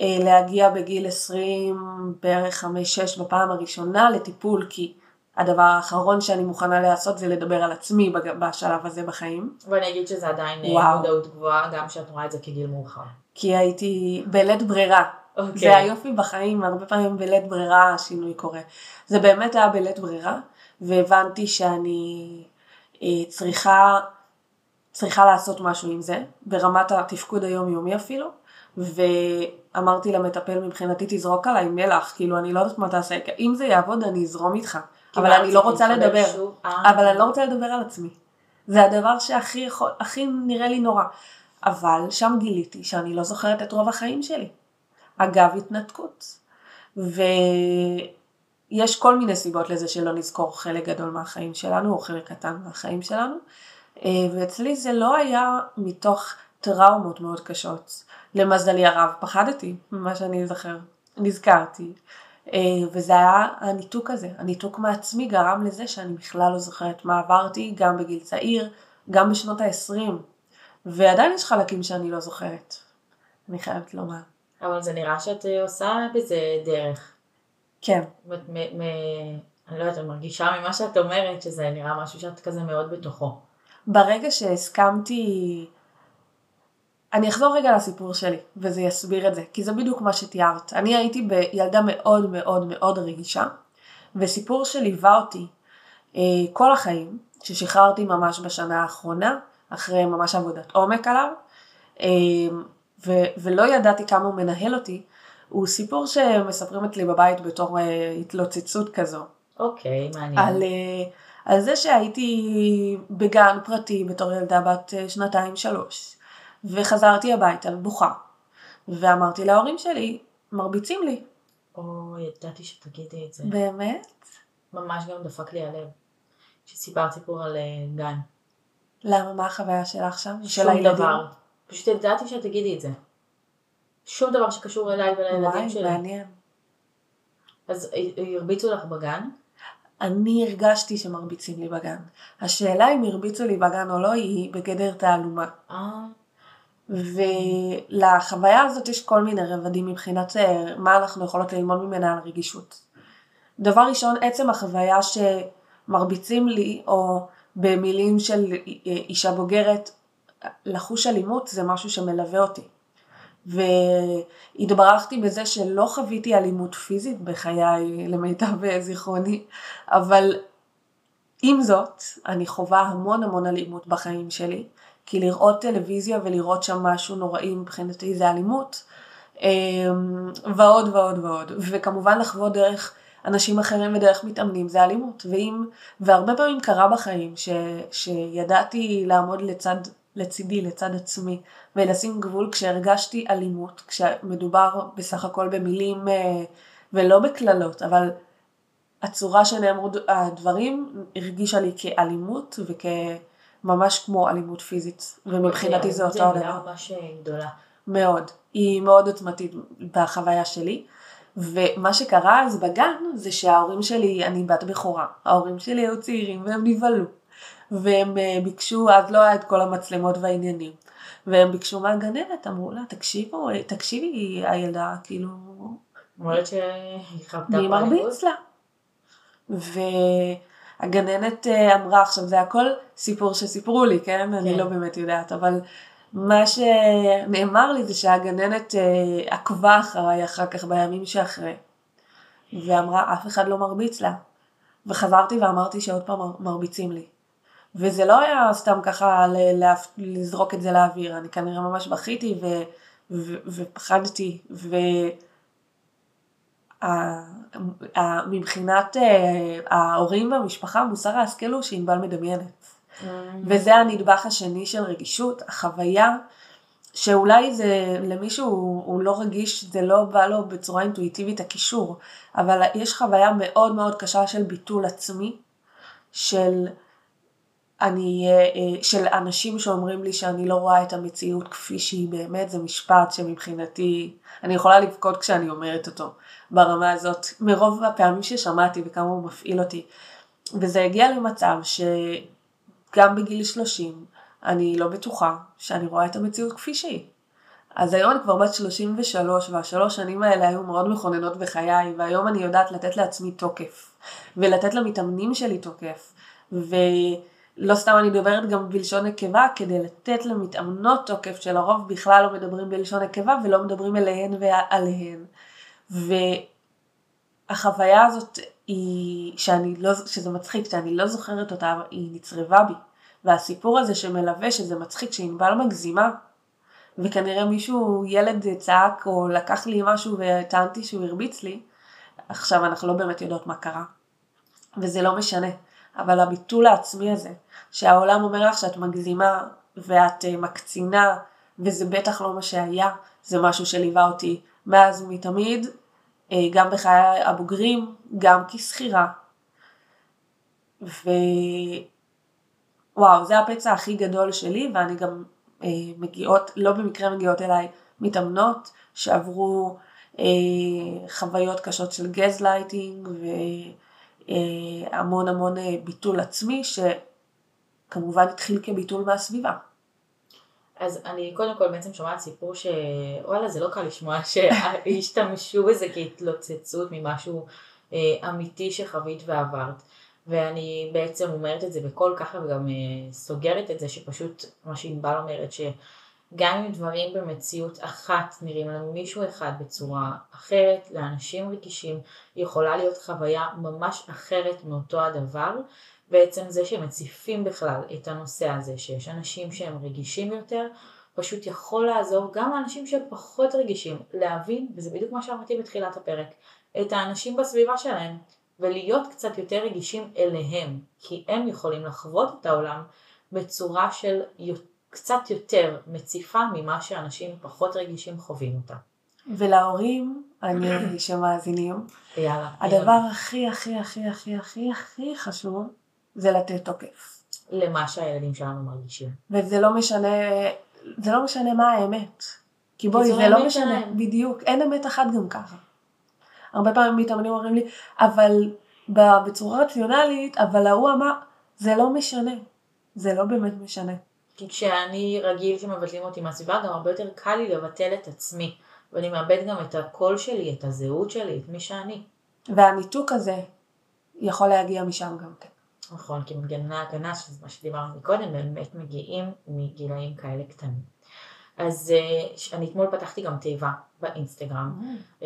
C: אה, להגיע בגיל 20, בערך 5-6 בפעם הראשונה לטיפול, כי הדבר האחרון שאני מוכנה לעשות זה לדבר על עצמי בשלב הזה בחיים.
B: ואני אגיד שזה עדיין אה, וואו. מודעות גבוהה, גם שאת רואה את זה כגיל מאוחר.
C: כי הייתי בלית ברירה. Okay. אוקיי. זה היופי בחיים, הרבה פעמים בלית ברירה השינוי קורה. זה באמת היה בלית ברירה, והבנתי שאני אה, צריכה, צריכה לעשות משהו עם זה, ברמת התפקוד היומיומי אפילו, ואמרתי למטפל מבחינתי תזרוק עליי מלח, כאילו אני לא יודעת מה תעשה, אם זה יעבוד אני אזרום איתך, אבל אני לא רוצה לדבר, אה. אבל אני לא רוצה לדבר על עצמי. זה הדבר שהכי יכול, הכי נראה לי נורא. אבל שם גיליתי שאני לא זוכרת את רוב החיים שלי. אגב התנתקות. ו... יש כל מיני סיבות לזה שלא נזכור חלק גדול מהחיים שלנו, או חלק קטן מהחיים שלנו, אה, ואצלי זה לא היה מתוך טראומות מאוד קשות. למזלי הרב, פחדתי ממה שאני אזכר. נזכרתי וזה היה הניתוק הזה, הניתוק מעצמי גרם לזה שאני בכלל לא זוכרת מה עברתי, גם בגיל צעיר, גם בשנות ה-20, ועדיין יש חלקים שאני לא זוכרת, אני חייבת לומר.
B: אבל זה נראה שאת אה, עושה בזה דרך.
C: כן.
B: אני לא יודעת, אני מרגישה ממה שאת אומרת שזה נראה משהו שאת כזה מאוד בתוכו.
C: ברגע שהסכמתי, אני אחזור רגע לסיפור שלי וזה יסביר את זה, כי זה בדיוק מה שתיארת. אני הייתי בילדה מאוד מאוד מאוד רגישה, וסיפור שליווה אותי אה, כל החיים, ששחררתי ממש בשנה האחרונה, אחרי ממש עבודת עומק עליו, אה, ו- ולא ידעתי כמה הוא מנהל אותי, הוא סיפור שמספרים אצלי בבית בתור אה, התלוצצות כזו.
B: אוקיי, מעניין.
C: על, אה, על זה שהייתי בגן פרטי בתור ילדה בת אה, שנתיים שלוש, וחזרתי הביתה בוכה, ואמרתי להורים שלי, מרביצים לי.
B: או, ידעתי שתגידי את זה.
C: באמת?
B: ממש גם דפק לי הלב. שסיפרת סיפור על גן.
C: למה? מה החוויה שלך שם?
B: של דבר. פשוט ידעתי שתגידי את זה. שום דבר שקשור אליי ולילדים שלי. וואי, מעניין. אז הרביצו לך בגן?
C: אני הרגשתי שמרביצים לי בגן. השאלה אם הרביצו לי בגן או לא היא בגדר תעלומה.
B: אה.
C: ולחוויה הזאת יש כל מיני רבדים מבחינת אה, מה אנחנו יכולות ללמוד ממנה על רגישות. דבר ראשון, עצם החוויה שמרביצים לי, או במילים של אישה בוגרת, לחוש אלימות זה משהו שמלווה אותי. והתברכתי בזה שלא חוויתי אלימות פיזית בחיי למיטב זיכרוני, אבל עם זאת, אני חווה המון המון אלימות בחיים שלי, כי לראות טלוויזיה ולראות שם משהו נוראי מבחינתי זה אלימות, אמ, ועוד ועוד ועוד, וכמובן לחוות דרך אנשים אחרים ודרך מתאמנים זה אלימות, ואם, והרבה פעמים קרה בחיים ש, שידעתי לעמוד לצד לצידי, לצד עצמי, ולשים גבול כשהרגשתי אלימות, כשמדובר בסך הכל במילים אה, ולא בקללות, אבל הצורה שנאמרו הדברים הרגישה לי כאלימות וכממש כמו אלימות פיזית, ומבחינתי זה אותו
B: דבר. זה ממש גדולה.
C: מאוד, היא מאוד עוצמתית בחוויה שלי. ומה שקרה אז בגן זה שההורים שלי, אני בת בכורה, ההורים שלי היו צעירים והם נבהלו. והם אה, ביקשו, אז לא היה את כל המצלמות והעניינים, והם ביקשו מהגננת, אמרו לה, תקשיבו, אה, תקשיבי, הילדה, כאילו...
B: אומרת שהיא חוותה
C: מי מרביץ לה? והגננת אה, אמרה, עכשיו זה הכל סיפור שסיפרו לי, כן? כן. אני לא באמת יודעת, אבל מה שנאמר לי זה שהגננת עקבה אחריי אחר כך בימים שאחרי, ואמרה, אף אחד לא מרביץ לה. וחזרתי ואמרתי שעוד פעם מרביצים לי. וזה לא היה סתם ככה לזרוק את זה לאוויר, אני כנראה ממש בכיתי ו, ו, ופחדתי, ומבחינת אה, ההורים והמשפחה מוסר ההשכל הוא שענבל מדמיינת. Mm. וזה הנדבך השני של רגישות, החוויה שאולי זה למישהו הוא לא רגיש, זה לא בא לו בצורה אינטואיטיבית הקישור, אבל יש חוויה מאוד מאוד קשה של ביטול עצמי, של אני, אה, אה, של אנשים שאומרים לי שאני לא רואה את המציאות כפי שהיא באמת, זה משפט שמבחינתי, אני יכולה לבכות כשאני אומרת אותו ברמה הזאת, מרוב הפעמים ששמעתי וכמה הוא מפעיל אותי. וזה הגיע למצב שגם בגיל 30 אני לא בטוחה שאני רואה את המציאות כפי שהיא. אז היום אני כבר בת 33 והשלוש שנים האלה היו מאוד מכוננות בחיי והיום אני יודעת לתת לעצמי תוקף ולתת למתאמנים שלי תוקף. ו... לא סתם אני מדברת גם בלשון נקבה כדי לתת למתאמנות תוקף שלרוב בכלל לא מדברים בלשון נקבה ולא מדברים אליהן ועליהן. והחוויה הזאת היא, שאני לא, שזה מצחיק, שאני לא זוכרת אותה, היא נצרבה בי. והסיפור הזה שמלווה שזה מצחיק שענבל מגזימה וכנראה מישהו, ילד צעק או לקח לי משהו וטענתי שהוא הרביץ לי, עכשיו אנחנו לא באמת יודעות מה קרה. וזה לא משנה. אבל הביטול העצמי הזה, שהעולם אומר לך שאת מגזימה ואת אה, מקצינה וזה בטח לא מה שהיה, זה משהו שליווה אותי מאז ומתמיד, גם בחיי הבוגרים, גם כשכירה. ווואו, זה הפצע הכי גדול שלי ואני גם אה, מגיעות, לא במקרה מגיעות אליי מתאמנות שעברו חוויות קשות של גזלייטינג והמון המון ביטול עצמי שכמובן התחיל כביטול מהסביבה.
B: אז אני קודם כל בעצם שומעת סיפור שוואלה זה לא קל לשמוע שהשתמשו בזה כהתלוצצות ממשהו אה, אמיתי שחווית ועברת. ואני בעצם אומרת את זה בקול ככה וגם אה, סוגרת את זה שפשוט מה שענבל אומרת שגם אם דברים במציאות אחת נראים לנו מישהו אחד בצורה אחרת, לאנשים רגישים יכולה להיות חוויה ממש אחרת מאותו הדבר. בעצם זה שמציפים בכלל את הנושא הזה שיש אנשים שהם רגישים יותר, פשוט יכול לעזור גם לאנשים שהם פחות רגישים להבין, וזה בדיוק מה שאמרתי בתחילת הפרק, את האנשים בסביבה שלהם, ולהיות קצת יותר רגישים אליהם, כי הם יכולים לחוות את העולם בצורה של קצת יותר מציפה ממה שאנשים פחות רגישים חווים אותה.
C: ולהורים, אני שמאזינים,
B: יאללה.
C: הדבר הכי הכי הכי הכי הכי הכי חשוב זה לתת תוקף.
B: למה שהילדים שלנו מרגישים.
C: וזה לא משנה, זה לא משנה מה האמת. כי בואי, זה לא משנה, שלהם. בדיוק, אין אמת אחת גם ככה. הרבה פעמים מתאמנים אומרים לי, אבל בצורה רציונלית, אבל ההוא אמר, זה לא משנה. זה לא באמת משנה.
B: כי כשאני רגיל שמבטלים אותי מהסביבה, גם הרבה יותר קל לי לבטל את עצמי. ואני מאבד גם את הקול שלי, את הזהות שלי, את מי שאני.
C: והניתוק הזה יכול להגיע משם גם כן.
B: נכון, כי מנגנוני ההגנה, שזה מה שדיברנו מקודם, באמת מגיעים מגילאים כאלה קטנים. אז uh, אני אתמול פתחתי גם תיבה באינסטגרם, mm.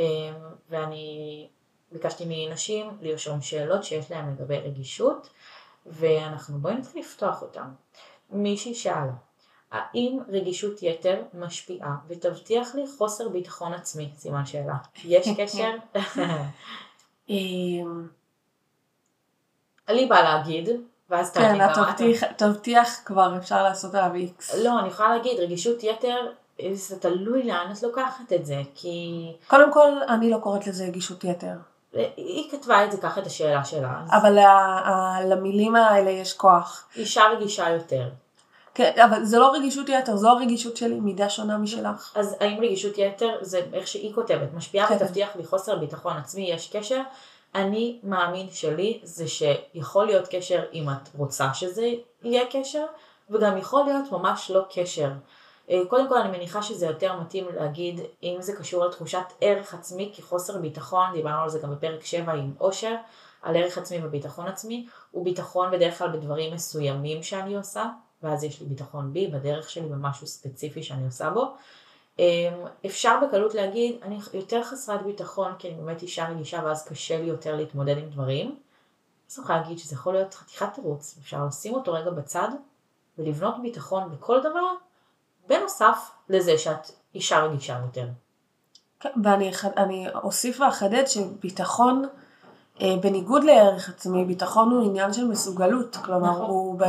B: ואני ביקשתי מנשים לרשום שאלות שיש להם לגבי רגישות, ואנחנו בואי נתחיל לפתוח אותן. מישהי שאלה, האם רגישות יתר משפיעה ותבטיח לי חוסר ביטחון עצמי? סימן שאלה. יש קשר? אני באה להגיד, ואז
C: כן, תבטיח, תבטיח כבר אפשר לעשות עליו איקס.
B: לא, אני יכולה להגיד, רגישות יתר, זה תלוי לאן את לוקחת את זה, כי...
C: קודם כל, אני לא קוראת לזה רגישות יתר.
B: היא כתבה את זה ככה את השאלה שלה.
C: אבל למילים האלה יש כוח.
B: אישה רגישה יותר.
C: כן, אבל זה לא רגישות יתר, זו הרגישות שלי, מידה שונה משלך.
B: אז האם רגישות יתר זה איך שהיא כותבת, משפיעה כן. ותבטיח לי חוסר ביטחון עצמי, יש קשר? אני מאמין שלי זה שיכול להיות קשר אם את רוצה שזה יהיה קשר, וגם יכול להיות ממש לא קשר. אה, קודם כל אני מניחה שזה יותר מתאים להגיד אם זה קשור לתחושת ערך עצמי כחוסר ביטחון, דיברנו על זה גם בפרק 7 עם אושר, על ערך עצמי וביטחון עצמי, וביטחון בדרך כלל בדברים מסוימים שאני עושה, ואז יש לי ביטחון בי, בדרך שלי, במשהו ספציפי שאני עושה בו. אמ, אפשר בקלות להגיד, אני יותר חסרת ביטחון כי אני באמת אישה רגישה ואז קשה לי יותר להתמודד עם דברים. אז אני יכולה להגיד שזה יכול להיות חתיכת תירוץ, אפשר לשים אותו רגע בצד ולבנות ביטחון בכל דבר, בנוסף לזה שאת אישה רגישה יותר.
C: כן, ואני אוסיף ואחדד שביטחון, אה, בניגוד לערך עצמי, ביטחון הוא עניין של מסוגלות, כלומר נכון. הוא ב...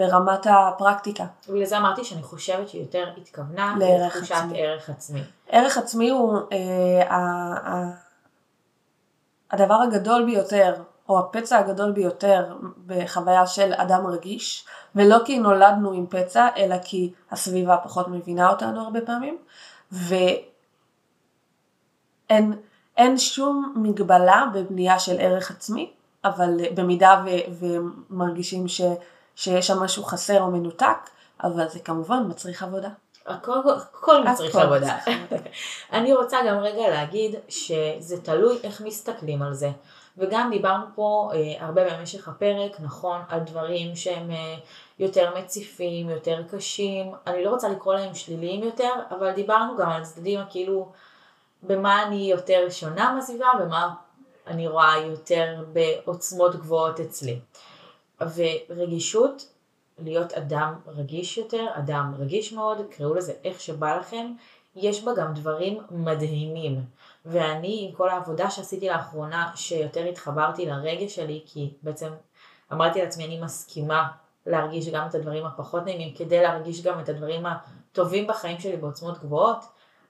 C: ברמת הפרקטיקה.
B: בגלל זה אמרתי שאני חושבת שהיא יותר התכוונה לתחושת ערך עצמי.
C: ערך עצמי הוא אה, ה, הדבר הגדול ביותר, או הפצע הגדול ביותר בחוויה של אדם רגיש, ולא כי נולדנו עם פצע, אלא כי הסביבה פחות מבינה אותנו הרבה פעמים, ואין אין שום מגבלה בבנייה של ערך עצמי, אבל במידה ו, ומרגישים ש... שיש שם משהו חסר או מנותק, אבל זה כמובן מצריך עבודה.
B: הכל, הכל מצריך הכל עבודה. אני רוצה גם רגע להגיד שזה תלוי איך מסתכלים על זה. וגם דיברנו פה אה, הרבה במשך הפרק, נכון, על דברים שהם אה, יותר מציפים, יותר קשים, אני לא רוצה לקרוא להם שליליים יותר, אבל דיברנו גם על צדדים כאילו במה אני יותר שונה מהסביבה, במה אני רואה יותר בעוצמות גבוהות אצלי. ורגישות, להיות אדם רגיש יותר, אדם רגיש מאוד, קראו לזה איך שבא לכם, יש בה גם דברים מדהימים. ואני, עם כל העבודה שעשיתי לאחרונה, שיותר התחברתי לרגש שלי, כי בעצם אמרתי לעצמי, אני מסכימה להרגיש גם את הדברים הפחות נעימים, כדי להרגיש גם את הדברים הטובים בחיים שלי בעוצמות גבוהות,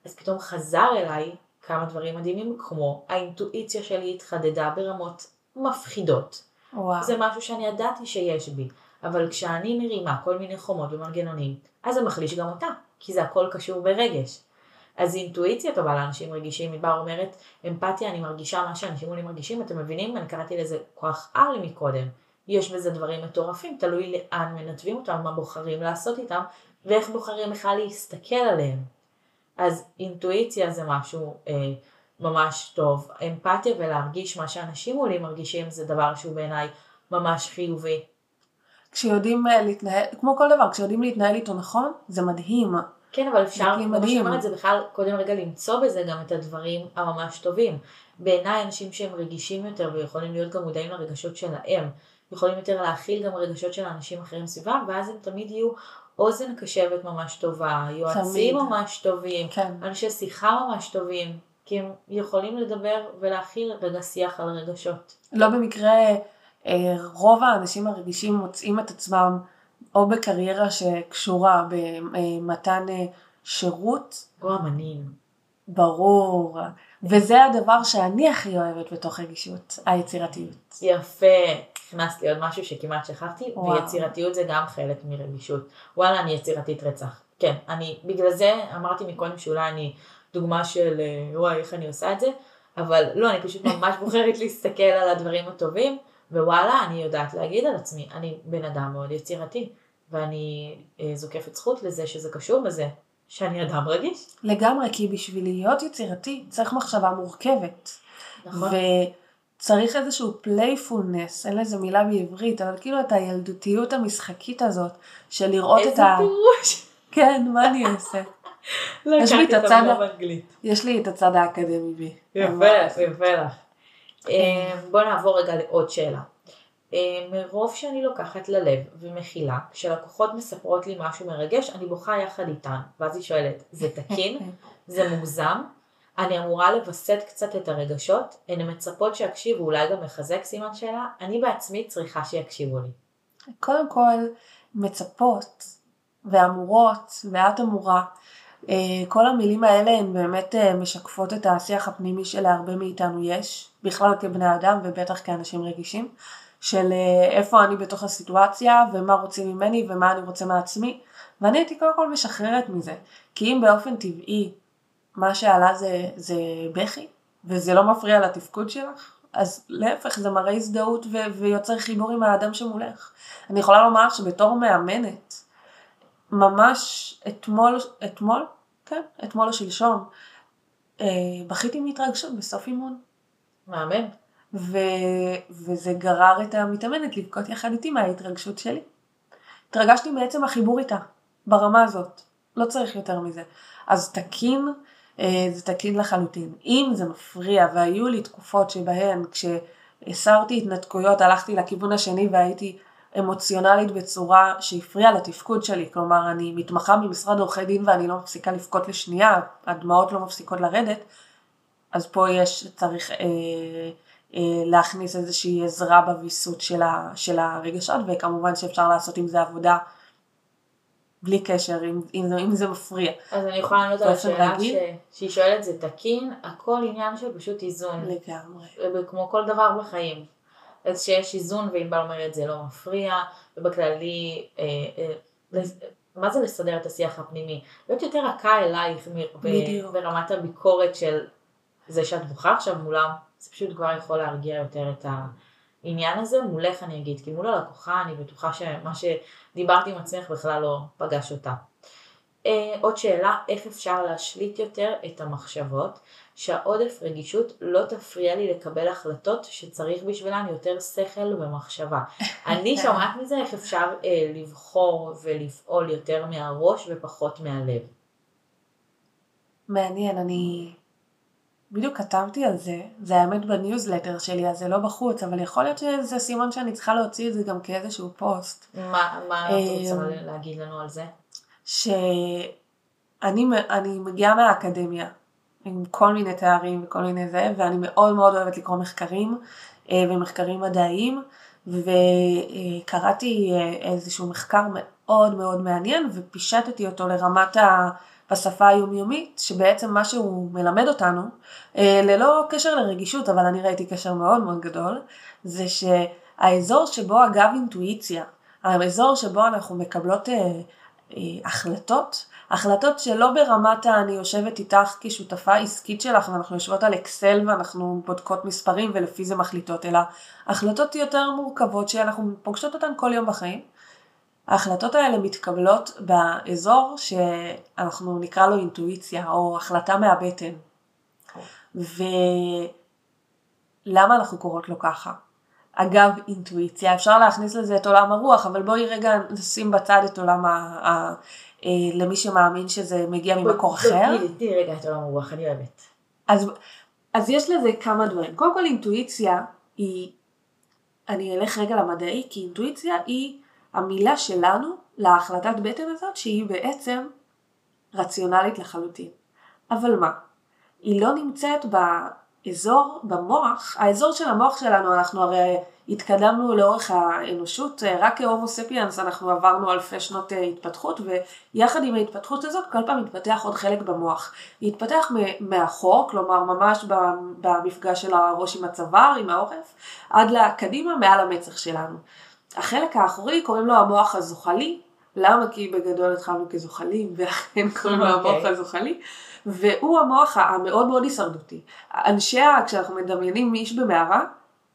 B: אז פתאום חזר אליי כמה דברים מדהימים, כמו האינטואיציה שלי התחדדה ברמות מפחידות. וואו. זה משהו שאני ידעתי שיש בי, אבל כשאני מרימה כל מיני חומות ומנגנונים, אז זה מחליש גם אותה, כי זה הכל קשור ברגש. אז אינטואיציה טובה לאנשים רגישים, מדבר אומרת, אמפתיה, אני מרגישה מה שאנשים עולים מרגישים, אתם מבינים? אני קראתי לזה כוח על מקודם. יש בזה דברים מטורפים, תלוי לאן מנתבים אותם, מה בוחרים לעשות איתם, ואיך בוחרים בכלל להסתכל עליהם. אז אינטואיציה זה משהו אה, ממש טוב. אמפתיה ולהרגיש מה שאנשים עולים מרגישים זה דבר שהוא בעיניי ממש חיובי.
C: כשיודעים אה, להתנהל, כמו כל דבר, כשיודעים להתנהל איתו נכון, זה מדהים.
B: כן, אבל אפשר, כמו שאומרת, זה בכלל קודם רגע למצוא בזה גם את הדברים הממש טובים. בעיניי אנשים שהם רגישים יותר ויכולים להיות גם מודעים לרגשות שלהם, יכולים יותר להכיל גם רגשות של אנשים אחרים סביבם, ואז הם תמיד יהיו אוזן קשבת ממש טובה, יועצים תמיד. ממש טובים, כן. אנשי שיחה ממש טובים, כי הם יכולים לדבר ולהכיל רגע שיח על רגשות.
C: לא במקרה אה, רוב האנשים הרגישים מוצאים את עצמם או בקריירה שקשורה במתן אה, שירות.
B: או אמנים.
C: ברור. וזה הדבר שאני הכי אוהבת בתוך רגישות, היצירתיות.
B: יפה. הכנסת לי עוד משהו שכמעט שכחתי, וואו. ויצירתיות זה גם חלק מרגישות. וואלה, אני יצירתית רצח. כן, אני, בגלל זה אמרתי מקודם שאולי אני דוגמה של אה, וואי, איך אני עושה את זה, אבל לא, אני פשוט ממש בוחרת להסתכל על הדברים הטובים, ווואלה, אני יודעת להגיד על עצמי, אני בן אדם מאוד יצירתי, ואני אה, זוקפת זכות לזה שזה קשור בזה, שאני אדם רגיש.
C: לגמרי, כי בשביל להיות יצירתי צריך מחשבה מורכבת. נכון. וצריך איזשהו playfulness, אין לזה מילה בעברית, אבל כאילו את הילדותיות המשחקית הזאת, של לראות את ה...
B: איזה פירוש.
C: כן, מה אני אעשה?
B: לא יש לי את הצד,
C: יש לי את הצד האקדמי בי.
B: יפה, יפה לך. אה, בוא נעבור רגע לעוד שאלה. אה, מרוב שאני לוקחת ללב ומכילה, כשלקוחות מספרות לי משהו מרגש, אני בוכה יחד איתן. ואז היא שואלת, זה תקין? זה מוגזם? אני אמורה לווסת קצת את הרגשות? הן מצפות שיקשיבו, אולי גם לחזק סימן שאלה? אני בעצמי צריכה שיקשיבו לי.
C: קודם כל, מצפות ואמורות, ואת אמורה. אה, כל המילים האלה הן באמת משקפות את השיח הפנימי שלהרבה מאיתנו יש. בכלל כבני אדם ובטח כאנשים רגישים, של אה, איפה אני בתוך הסיטואציה ומה רוצים ממני ומה אני רוצה מעצמי, ואני הייתי קודם כל משחררת מזה, כי אם באופן טבעי מה שעלה זה, זה בכי, וזה לא מפריע לתפקוד שלך, אז להפך זה מראה הזדהות ו- ויוצר חיבור עם האדם שמולך. אני יכולה לומר שבתור מאמנת, ממש אתמול, אתמול, כן, אתמול או שלשום, אה, בכיתי מהתרגשות בסוף אימון.
B: מהמם.
C: ו... וזה גרר את המתאמנת לבכות יחד איתי מההתרגשות שלי. התרגשתי בעצם החיבור איתה, ברמה הזאת. לא צריך יותר מזה. אז תקין, אה, זה תקין לחלוטין. אם זה מפריע, והיו לי תקופות שבהן כשהסרתי התנתקויות הלכתי לכיוון השני והייתי אמוציונלית בצורה שהפריעה לתפקוד שלי, כלומר אני מתמחה ממשרד עורכי דין ואני לא מפסיקה לבכות לשנייה, הדמעות לא מפסיקות לרדת, אז פה יש, צריך אה, אה, להכניס איזושהי עזרה בוויסות של, ה, של הרגשות, וכמובן שאפשר לעשות עם זה עבודה בלי קשר, אם, אם, אם זה מפריע.
B: אז אני יכולה לענות על השאלה ש... שהיא שואלת זה תקין, הכל עניין של פשוט איזון.
C: לגמרי.
B: כמו כל דבר בחיים. אז שיש איזון, ואם בעל אומרת זה לא מפריע, ובכללי, אה, אה, מה זה לסדר את השיח הפנימי? להיות יותר רכה אלייך בדיוק. ברמת הביקורת של זה שאת בוכה עכשיו מולם, זה פשוט כבר יכול להרגיע יותר את העניין הזה. מולך אני אגיד, כי מול הלקוחה אני בטוחה שמה שדיברתי עם עצמך בכלל לא פגש אותה. Uh, עוד שאלה, איך אפשר להשליט יותר את המחשבות שהעודף רגישות לא תפריע לי לקבל החלטות שצריך בשבילן יותר שכל ומחשבה. אני שומעת מזה איך אפשר אה, לבחור ולפעול יותר מהראש ופחות מהלב.
C: מעניין, אני בדיוק כתבתי על זה, זה האמת בניוזלטר שלי, אז זה לא בחוץ, אבל יכול להיות שזה סימן שאני צריכה להוציא את זה גם כאיזשהו פוסט.
B: מה, מה את רוצה אמ, להגיד לנו על זה?
C: שאני מגיעה מהאקדמיה, עם כל מיני תארים וכל מיני זה, ואני מאוד מאוד אוהבת לקרוא מחקרים אה, ומחקרים מדעיים, וקראתי אה, איזשהו מחקר מאוד מאוד מעניין ופישטתי אותו לרמת ה... בשפה היומיומית, שבעצם מה שהוא מלמד אותנו, אה, ללא קשר לרגישות, אבל אני ראיתי קשר מאוד מאוד גדול, זה שהאזור שבו אגב אינטואיציה, האזור שבו אנחנו מקבלות אה, אה, החלטות, החלטות שלא ברמת אני יושבת איתך כשותפה עסקית שלך ואנחנו יושבות על אקסל ואנחנו בודקות מספרים ולפי זה מחליטות, אלא החלטות יותר מורכבות שאנחנו פוגשות אותן כל יום בחיים. ההחלטות האלה מתקבלות באזור שאנחנו נקרא לו אינטואיציה או החלטה מהבטן. ולמה אנחנו קוראות לו ככה? אגב אינטואיציה, אפשר להכניס לזה את עולם הרוח, אבל בואי רגע נשים בצד את עולם למי שמאמין שזה מגיע ממקור אחר.
B: תני רגע את עולם הרוח, אני אוהבת.
C: אז, אז יש לזה כמה דברים. קודם כל אינטואיציה היא, אני אלך רגע למדעי, כי אינטואיציה היא המילה שלנו להחלטת בטן הזאת, שהיא בעצם רציונלית לחלוטין. אבל מה? היא לא נמצאת באזור, במוח, האזור של המוח שלנו, אנחנו הרי התקדמנו לאורך האנושות, רק כהומו ספיאנס אנחנו עברנו אלפי שנות התפתחות ויחד עם ההתפתחות הזאת כל פעם התפתח עוד חלק במוח. התפתח מאחור, כלומר ממש במפגש של הראש עם הצוואר, עם העורף, עד לקדימה מעל המצח שלנו. החלק האחורי קוראים לו המוח הזוחלי, למה? כי בגדול התחלנו כזוחלים ולכן קוראים לו המוח אוקיי. הזוחלי. והוא המוח המאוד מאוד הישרדותי. אנשי, כשאנחנו מדמיינים איש במערה,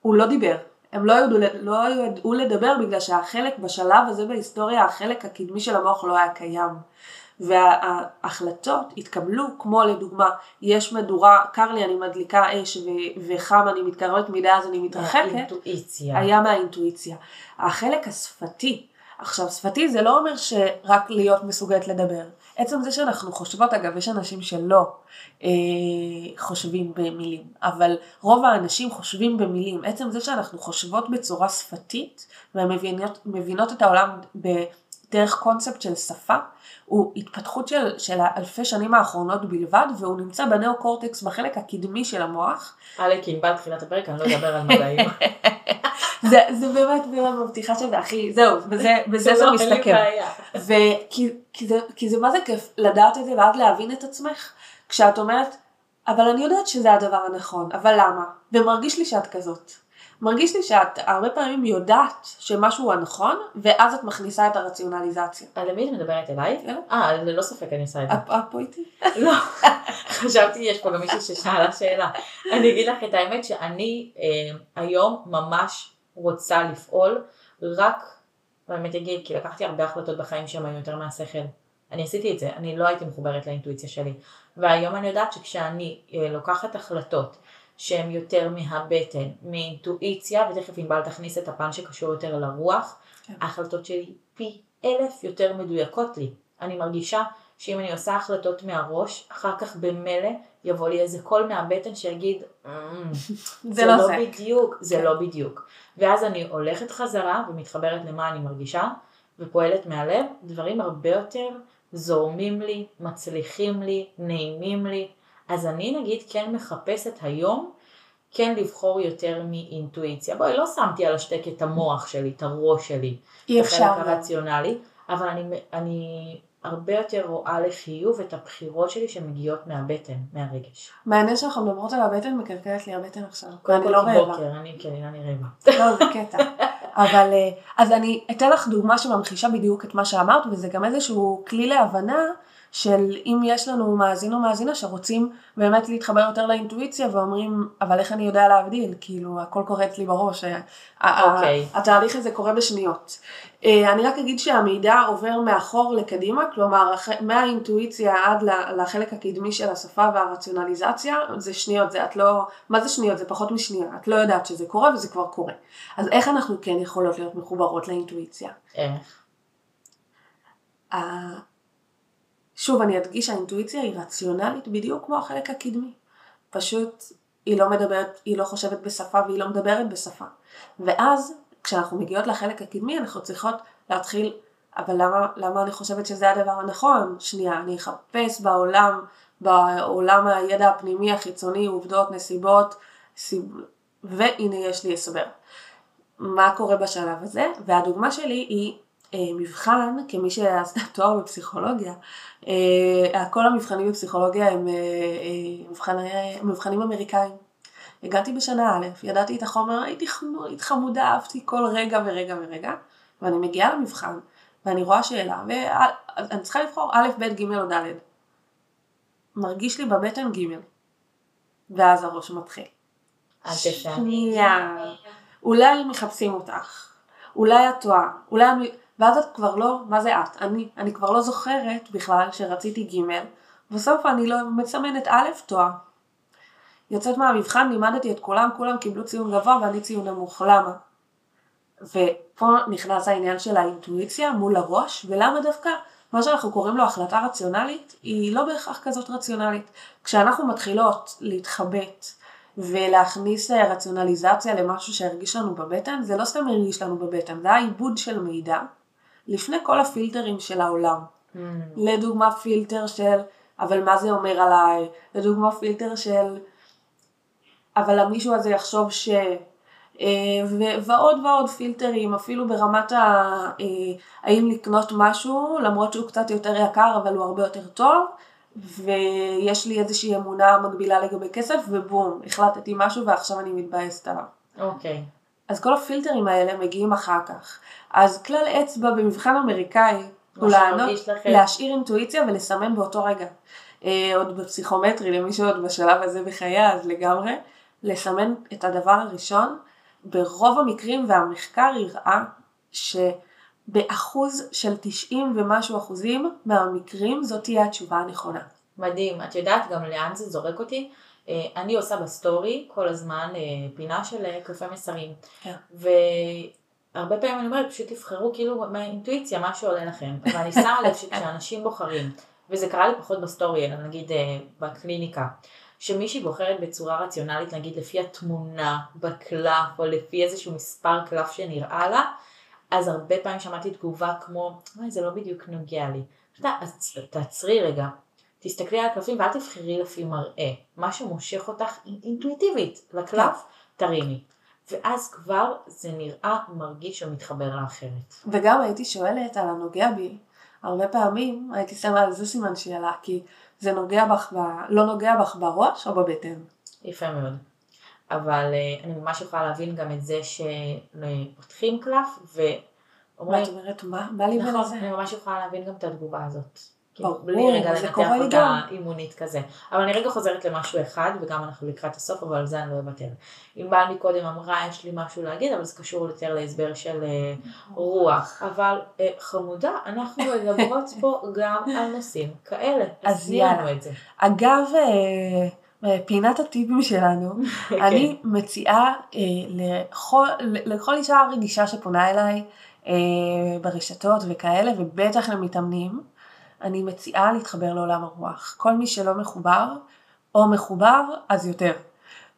C: הוא לא דיבר. הם לא ידעו, לא ידעו לדבר בגלל שהחלק בשלב הזה בהיסטוריה, החלק הקדמי של המוח לא היה קיים. וההחלטות התקבלו, כמו לדוגמה, יש מדורה, קר לי אני מדליקה אש וחם אני מתקרבת מדי אז אני מתרחקת,
B: מהאינטואיציה.
C: היה מהאינטואיציה. החלק השפתי, עכשיו שפתי זה לא אומר שרק להיות מסוגלת לדבר, עצם זה שאנחנו חושבות, אגב, יש אנשים שלא אה, חושבים במילים, אבל רוב האנשים חושבים במילים. עצם זה שאנחנו חושבות בצורה שפתית ומבינות את העולם בדרך קונספט של שפה, הוא התפתחות של, של האלפי שנים האחרונות בלבד, והוא נמצא בנאו-קורטקס בחלק הקדמי של המוח.
B: אלק, אם בא תחילת הפרק, אני לא אדבר על מדעים.
C: זה, זה באמת באמת מבטיחה שזה הכי, זהו, בזה, בזה זה מסתכם. וכי כי זה, כי זה מה זה כיף לדעת את זה ואז להבין את עצמך, כשאת אומרת, אבל אני יודעת שזה הדבר הנכון, אבל למה? ומרגיש לי שאת כזאת. מרגיש לי שאת הרבה פעמים יודעת שמשהו הנכון, ואז את מכניסה את הרציונליזציה.
B: על למי את מדברת אליי? כן. אה, ללא ספק אני עושה את זה.
C: את פה איתי?
B: לא, חשבתי יש פה גם מישהי ששאלה שאלה. אני אגיד לך את האמת שאני אה, היום ממש רוצה לפעול, רק, באמת אגיד, כי לקחתי הרבה החלטות בחיים שהן היו יותר מהשכל. אני עשיתי את זה, אני לא הייתי מחוברת לאינטואיציה שלי. והיום אני יודעת שכשאני אה, לוקחת החלטות שהן יותר מהבטן, מאינטואיציה, ותכף ענבל תכניס את הפן שקשור יותר לרוח, כן. ההחלטות שלי פי אלף יותר מדויקות לי. אני מרגישה שאם אני עושה החלטות מהראש, אחר כך במילא יבוא לי איזה קול מהבטן שיגיד, אמ, זה לא, לא בדיוק, זה כן. לא בדיוק. ואז אני הולכת חזרה ומתחברת למה אני מרגישה, ופועלת מהלב, דברים הרבה יותר זורמים לי, מצליחים לי, נעימים לי. אז אני נגיד כן מחפשת היום כן לבחור יותר מאינטואיציה. בואי, לא שמתי על השתק את המוח שלי, את הראש שלי,
C: אי אפשר.
B: את החלק הרציונלי, אבל אני, אני הרבה יותר רואה לחיוב את הבחירות שלי שמגיעות מהבטן, מהרגש.
C: מעניין שאנחנו מדברות על הבטן, מקרקרת לי הבטן עכשיו.
B: קודם כל לא בוקר, אני כן, אני רעבה.
C: לא, זה קטע. אבל, אה, אז אני אתן לך דוגמה שממחישה בדיוק את מה שאמרת, וזה גם איזשהו כלי להבנה של אם יש לנו מאזין או מאזינה שרוצים באמת להתחבר יותר לאינטואיציה ואומרים, אבל איך אני יודע להבדיל? כאילו, הכל קורה אצלי בראש. Okay. אוקיי. התהליך הזה קורה בשניות. אה, אני רק אגיד שהמידע עובר מאחור לקדימה, כלומר, מהאינטואיציה עד לחלק הקדמי של השפה והרציונליזציה, זה שניות, זה את לא, מה זה שניות? זה פחות משנייה, את לא יודעת שזה קורה וזה כבר קורה. אז איך אנחנו כן יכולות להיות מחוברות לאינטואיציה?
B: איך?
C: שוב, אני אדגיש שהאינטואיציה היא רציונלית בדיוק כמו החלק הקדמי. פשוט היא לא מדברת, היא לא חושבת בשפה והיא לא מדברת בשפה. ואז כשאנחנו מגיעות לחלק הקדמי אנחנו צריכות להתחיל, אבל למה, למה אני חושבת שזה הדבר הנכון? שנייה, אני אחפש בעולם, בעולם הידע הפנימי החיצוני, עובדות, נסיבות, סיב... והנה יש לי הסבר. מה קורה בשלב הזה? והדוגמה שלי היא מבחן, כמי שעשתה תואר בפסיכולוגיה, אה, כל המבחנים בפסיכולוגיה הם אה, מבחני, מבחנים אמריקאים. הגעתי בשנה א', ידעתי את החומר, הייתי חמודה, אהבתי כל רגע ורגע ורגע, ואני מגיעה למבחן, ואני רואה שאלה, ואני צריכה לבחור א', ב', ג' או ד'. מרגיש לי בבטן ג', ואז הראש מתחיל. שנייה. אולי מחפשים אותך, אולי את טועה, אולי. ואז את כבר לא, מה זה את? אני, אני כבר לא זוכרת בכלל שרציתי ג', בסוף אני לא מסמנת א', טועה. יוצאת מהמבחן, לימדתי את כולם, כולם קיבלו ציון גבוה ואני ציון נמוך, למה? ופה נכנס העניין של האינטואיציה מול הראש, ולמה דווקא מה שאנחנו קוראים לו החלטה רציונלית, היא לא בהכרח כזאת רציונלית. כשאנחנו מתחילות להתחבט ולהכניס רציונליזציה למשהו שהרגיש לנו בבטן, זה לא סתם הרגיש לנו בבטן, זה העיבוד של מידע לפני כל הפילטרים של העולם.
B: Mm.
C: לדוגמה פילטר של, אבל מה זה אומר עליי? לדוגמה פילטר של, אבל המישהו הזה יחשוב ש... אה, ו- ועוד ועוד פילטרים, אפילו ברמת ה... אה, האם לקנות משהו, למרות שהוא קצת יותר יקר אבל הוא הרבה יותר טוב, ויש לי איזושהי אמונה מקבילה לגבי כסף, ובום, החלטתי משהו ועכשיו אני מתבאסת עליו.
B: אוקיי.
C: אז כל הפילטרים האלה מגיעים אחר כך. אז כלל אצבע במבחן אמריקאי הוא לענות. להשאיר אינטואיציה ולסמן באותו רגע. אה, עוד בפסיכומטרי, למי שעוד בשלב הזה בחיי, אז לגמרי, לסמן את הדבר הראשון. ברוב המקרים, והמחקר הראה שבאחוז של 90 ומשהו אחוזים מהמקרים זאת תהיה התשובה הנכונה.
B: מדהים. את יודעת גם לאן זה זורק אותי? אה, אני עושה בסטורי כל הזמן אה, פינה של אה, קלפי מסרים.
C: כן.
B: והרבה פעמים אני אומרת, פשוט תבחרו כאילו מהאינטואיציה, מה שעולה לכם. אבל אני שמה לב שכשאנשים בוחרים, וזה קרה לי פחות בסטורי, אלא נגיד בקליניקה, שמישהי בוחרת בצורה רציונלית, נגיד לפי התמונה בקלף, או לפי איזשהו מספר קלף שנראה לה, אז הרבה פעמים שמעתי תגובה כמו, אוי, זה לא בדיוק נוגע לי. אתה יודעת, אז תעצרי רגע, תסתכלי על הקלפים ואל תבחרי לפי מראה. מה שמושך אותך אינטואיטיבית לקלף, תרימי. ואז כבר זה נראה, מרגיש ומתחבר לאחרת.
C: וגם הייתי שואלת על הנוגע בי, הרבה פעמים הייתי שמה על זה סימן שאלה, כי זה נוגע בך, ב... לא נוגע בך בראש או בבטן.
B: יפה מאוד. אבל אה, אני ממש יכולה להבין גם את זה שפותחים קלף ואומרים,
C: ואת אומרת, מה? בא לי
B: נכון,
C: בזה.
B: אני ממש יכולה להבין גם את התגובה הזאת. כאילו,
C: ברור,
B: בלי רגע לנתח
C: לי
B: אותה. אימונית כזה. אבל אני רגע חוזרת למשהו אחד, וגם אנחנו לקראת הסוף, אבל על זה אני לא אוותר. ענבל מקודם אמרה, יש לי משהו להגיד, אבל זה קשור יותר להסבר של אה, רוח. אבל אה, חמודה, אנחנו מדברות פה גם על נושאים כאלה.
C: אז יאללה.
B: את זה.
C: אגב, אה, פינת הטיפים שלנו,
B: כן.
C: אני מציעה אה, לכל, לכל אישה רגישה שפונה אליי אה, ברשתות וכאלה, ובטח למתאמנים, אני מציעה להתחבר לעולם הרוח. כל מי שלא מחובר, או מחובר, אז יותר.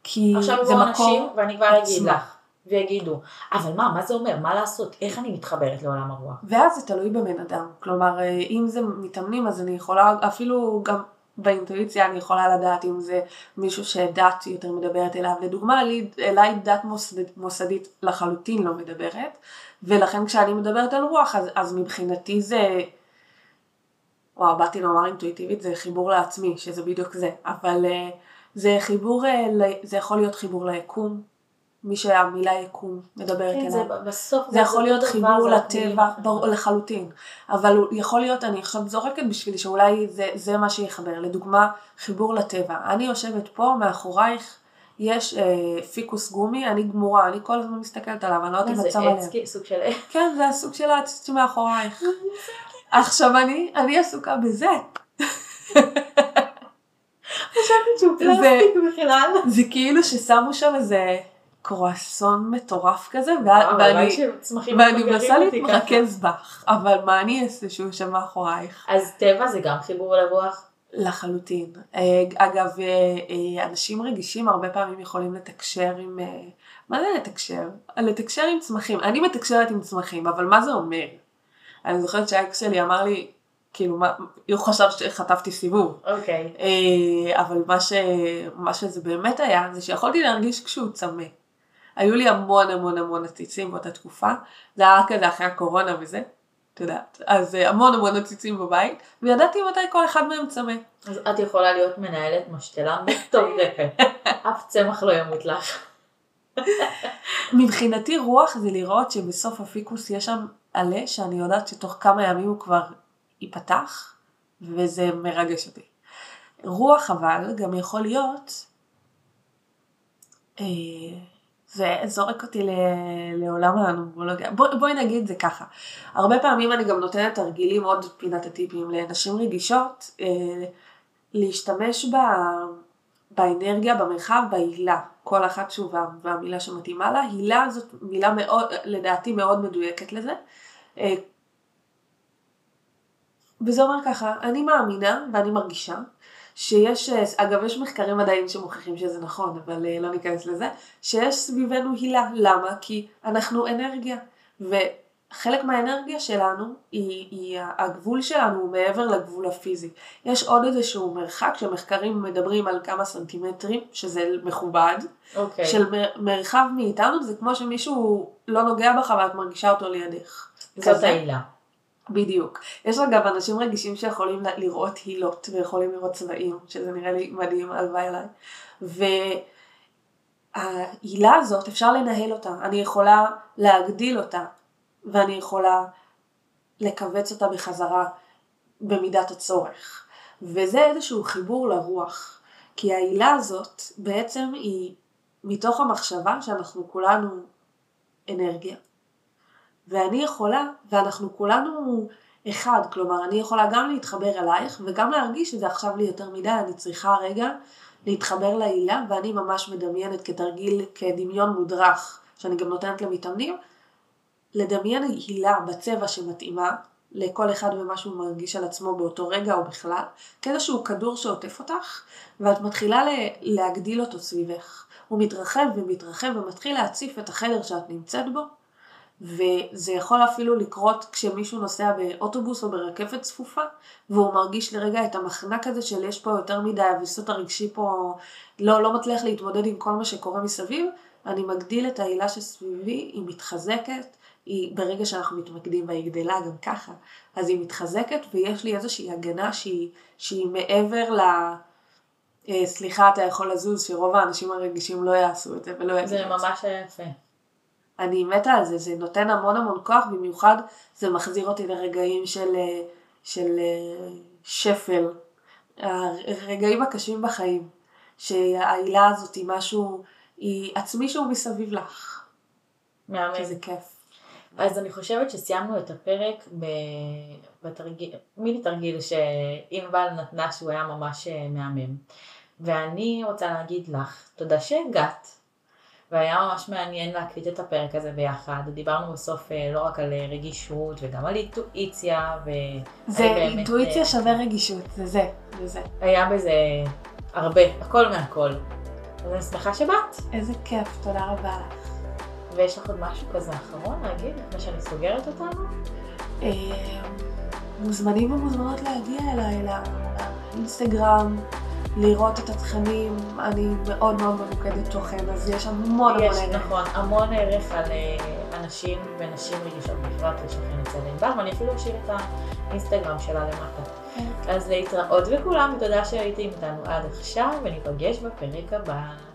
C: כי
B: עכשיו
C: זה
B: יבואו
C: מקור
B: אנשים, ואני כבר אגיד. לך, ויגידו, אבל מה, מה זה אומר? מה לעשות? איך אני מתחברת לעולם הרוח?
C: ואז זה תלוי בבן אדם. כלומר, אה, אם זה מתאמנים, אז אני יכולה, אפילו גם באינטואיציה אני יכולה לדעת אם זה מישהו שדת יותר מדברת אליו. לדוגמה, לי- אליי דת מוסד, מוסדית לחלוטין לא מדברת, ולכן כשאני מדברת על רוח, אז, אז מבחינתי זה... וואו, באתי לומר אינטואיטיבית, זה חיבור לעצמי, שזה בדיוק זה. אבל אה, זה חיבור, אה, זה יכול להיות חיבור ליקום, מי שהמילה יקום מדברת
B: כן,
C: אליו.
B: זה בסוף,
C: זה יכול להיות חיבור
B: זה
C: לטבע. ברור, לחלוטין. אבל יכול להיות, אני עכשיו זורקת בשביל שאולי זה, זה מה שיחבר. לדוגמה, חיבור לטבע. אני יושבת פה, מאחורייך יש אה, פיקוס גומי, אני גמורה, אני כל הזמן מסתכלת עליו, אני לא יודעת אם את
B: זה
C: שמה
B: עץ,
C: לב.
B: כאילו, סוג של עץ.
C: כן, זה הסוג של העציץ שמאחורייך. עכשיו אני, אני עסוקה בזה.
B: חשבתי שהוא פלסטיק בכלל.
C: זה כאילו ששמו שם איזה קרואסון מטורף כזה, ואני... מנסה. להתרכז בך, אבל מה אני אעשה שהוא שם מאחורייך?
B: אז טבע זה גם חיבור לרוח?
C: לחלוטין. אה, אגב, אה, אה, אנשים רגישים הרבה פעמים יכולים לתקשר עם... מה זה לתקשר? לתקשר עם צמחים. אני מתקשרת עם צמחים, אבל מה זה אומר? אני זוכרת שהאקס שלי אמר לי, כאילו, מה, הוא חשב שחטפתי סיבוב.
B: אוקיי.
C: אה, אבל מה, ש, מה שזה באמת היה, זה שיכולתי להרגיש כשהוא צמא. היו לי המון המון המון עציצים באותה תקופה, זה היה רק כזה אחרי הקורונה וזה, את יודעת. אז אה, המון המון עציצים בבית, וידעתי מתי כל אחד מהם צמא.
B: אז את יכולה להיות מנהלת משתלה מטורפת. אף צמח לא ימות לך.
C: מבחינתי רוח זה לראות שבסוף הפיקוס יש שם עלה שאני יודעת שתוך כמה ימים הוא כבר ייפתח, וזה מרגש אותי. רוח אבל גם יכול להיות, אה, זה זורק אותי לעולם הנומרולוגיה. בוא, בואי נגיד זה ככה, הרבה פעמים אני גם נותנת תרגילים, עוד פינת הטיפים לנשים רגישות, אה, להשתמש ב, באנרגיה, במרחב, בהילה. כל אחת שוב והמילה שמתאימה לה. הילה זאת מילה מאוד, לדעתי מאוד מדויקת לזה. וזה אומר ככה, אני מאמינה ואני מרגישה שיש, אגב יש מחקרים מדעיים שמוכיחים שזה נכון, אבל אה, לא ניכנס לזה, שיש סביבנו הילה. למה? כי אנחנו אנרגיה. וחלק מהאנרגיה שלנו, היא, היא, הגבול שלנו הוא מעבר לגבול הפיזי. יש עוד איזשהו מרחק שמחקרים מדברים על כמה סנטימטרים, שזה מכובד, okay. אוקיי. של מרחב מאיתנו, זה כמו שמישהו לא נוגע בך ואת מרגישה אותו לידך.
B: זאת העילה.
C: בדיוק. יש אגב אנשים רגישים שיכולים לראות הילות ויכולים לראות צבעים, שזה נראה לי מדהים, הלוואי עליי. וההילה הזאת, אפשר לנהל אותה, אני יכולה להגדיל אותה, ואני יכולה לכווץ אותה בחזרה במידת הצורך. וזה איזשהו חיבור לרוח. כי ההילה הזאת בעצם היא מתוך המחשבה שאנחנו כולנו אנרגיה. ואני יכולה, ואנחנו כולנו אחד, כלומר אני יכולה גם להתחבר אלייך וגם להרגיש שזה עכשיו לי יותר מדי, אני צריכה רגע להתחבר להילה ואני ממש מדמיינת כתרגיל, כדמיון מודרך שאני גם נותנת למתאמנים, לדמיין הילה בצבע שמתאימה לכל אחד ומה שהוא מרגיש על עצמו באותו רגע או בכלל, כאיזשהו כדור שעוטף אותך ואת מתחילה להגדיל אותו סביבך. הוא מתרחב ומתרחב ומתחיל להציף את החדר שאת נמצאת בו וזה יכול אפילו לקרות כשמישהו נוסע באוטובוס או ברכבת צפופה והוא מרגיש לרגע את המחנק הזה של יש פה יותר מדי, הוויסות הרגשי פה לא, לא מצליח להתמודד עם כל מה שקורה מסביב, אני מגדיל את העילה שסביבי, היא מתחזקת, היא ברגע שאנחנו מתמקדים בה היא גדלה גם ככה, אז היא מתחזקת ויש לי איזושהי הגנה שהיא, שהיא מעבר ל... אה, סליחה אתה יכול לזוז, שרוב האנשים הרגישים לא יעשו את זה ולא
B: יגידו את זה. זה ממש יפה.
C: אני מתה על זה, זה נותן המון המון כוח, במיוחד זה מחזיר אותי לרגעים של, של שפל, הרגעים הקשים בחיים, שהעילה הזאת היא משהו, היא עצמי שהוא מסביב לך.
B: מהמם.
C: כי זה כיף.
B: אז אני חושבת שסיימנו את הפרק בתרגיל, מיני תרגיל שענבל נתנה שהוא היה ממש אה, מהמם. ואני רוצה להגיד לך, תודה שהגעת. והיה ממש מעניין להקליט את הפרק הזה ביחד. דיברנו בסוף אה, לא רק על אה, רגישות וגם על אינטואיציה. ו...
C: זה אינטואיציה אה, שווה רגישות, זה זה, זה זה.
B: היה בזה הרבה, הכל מהכל. אז אני שמחה שבאת.
C: איזה כיף, תודה רבה לך.
B: ויש לך עוד משהו כזה אחרון להגיד לפני שאני סוגרת אותנו?
C: מוזמנים ומוזמנות להגיע אליי לאינסטגרם. לראות את התכנים, אני מאוד מאוד ממוקדת תוכן, אז יש המון המון
B: ערך. יש, נכון, המון ערך על אה, אנשים ונשים רגישות בפרט לשכן אצל ענבר, ואני אפילו אשאיר את האינסטגרם שלה למטה. כן. אז להתראות לכולם, ותודה שהייתם איתנו עד עכשיו, וניפגש בפרק הבא.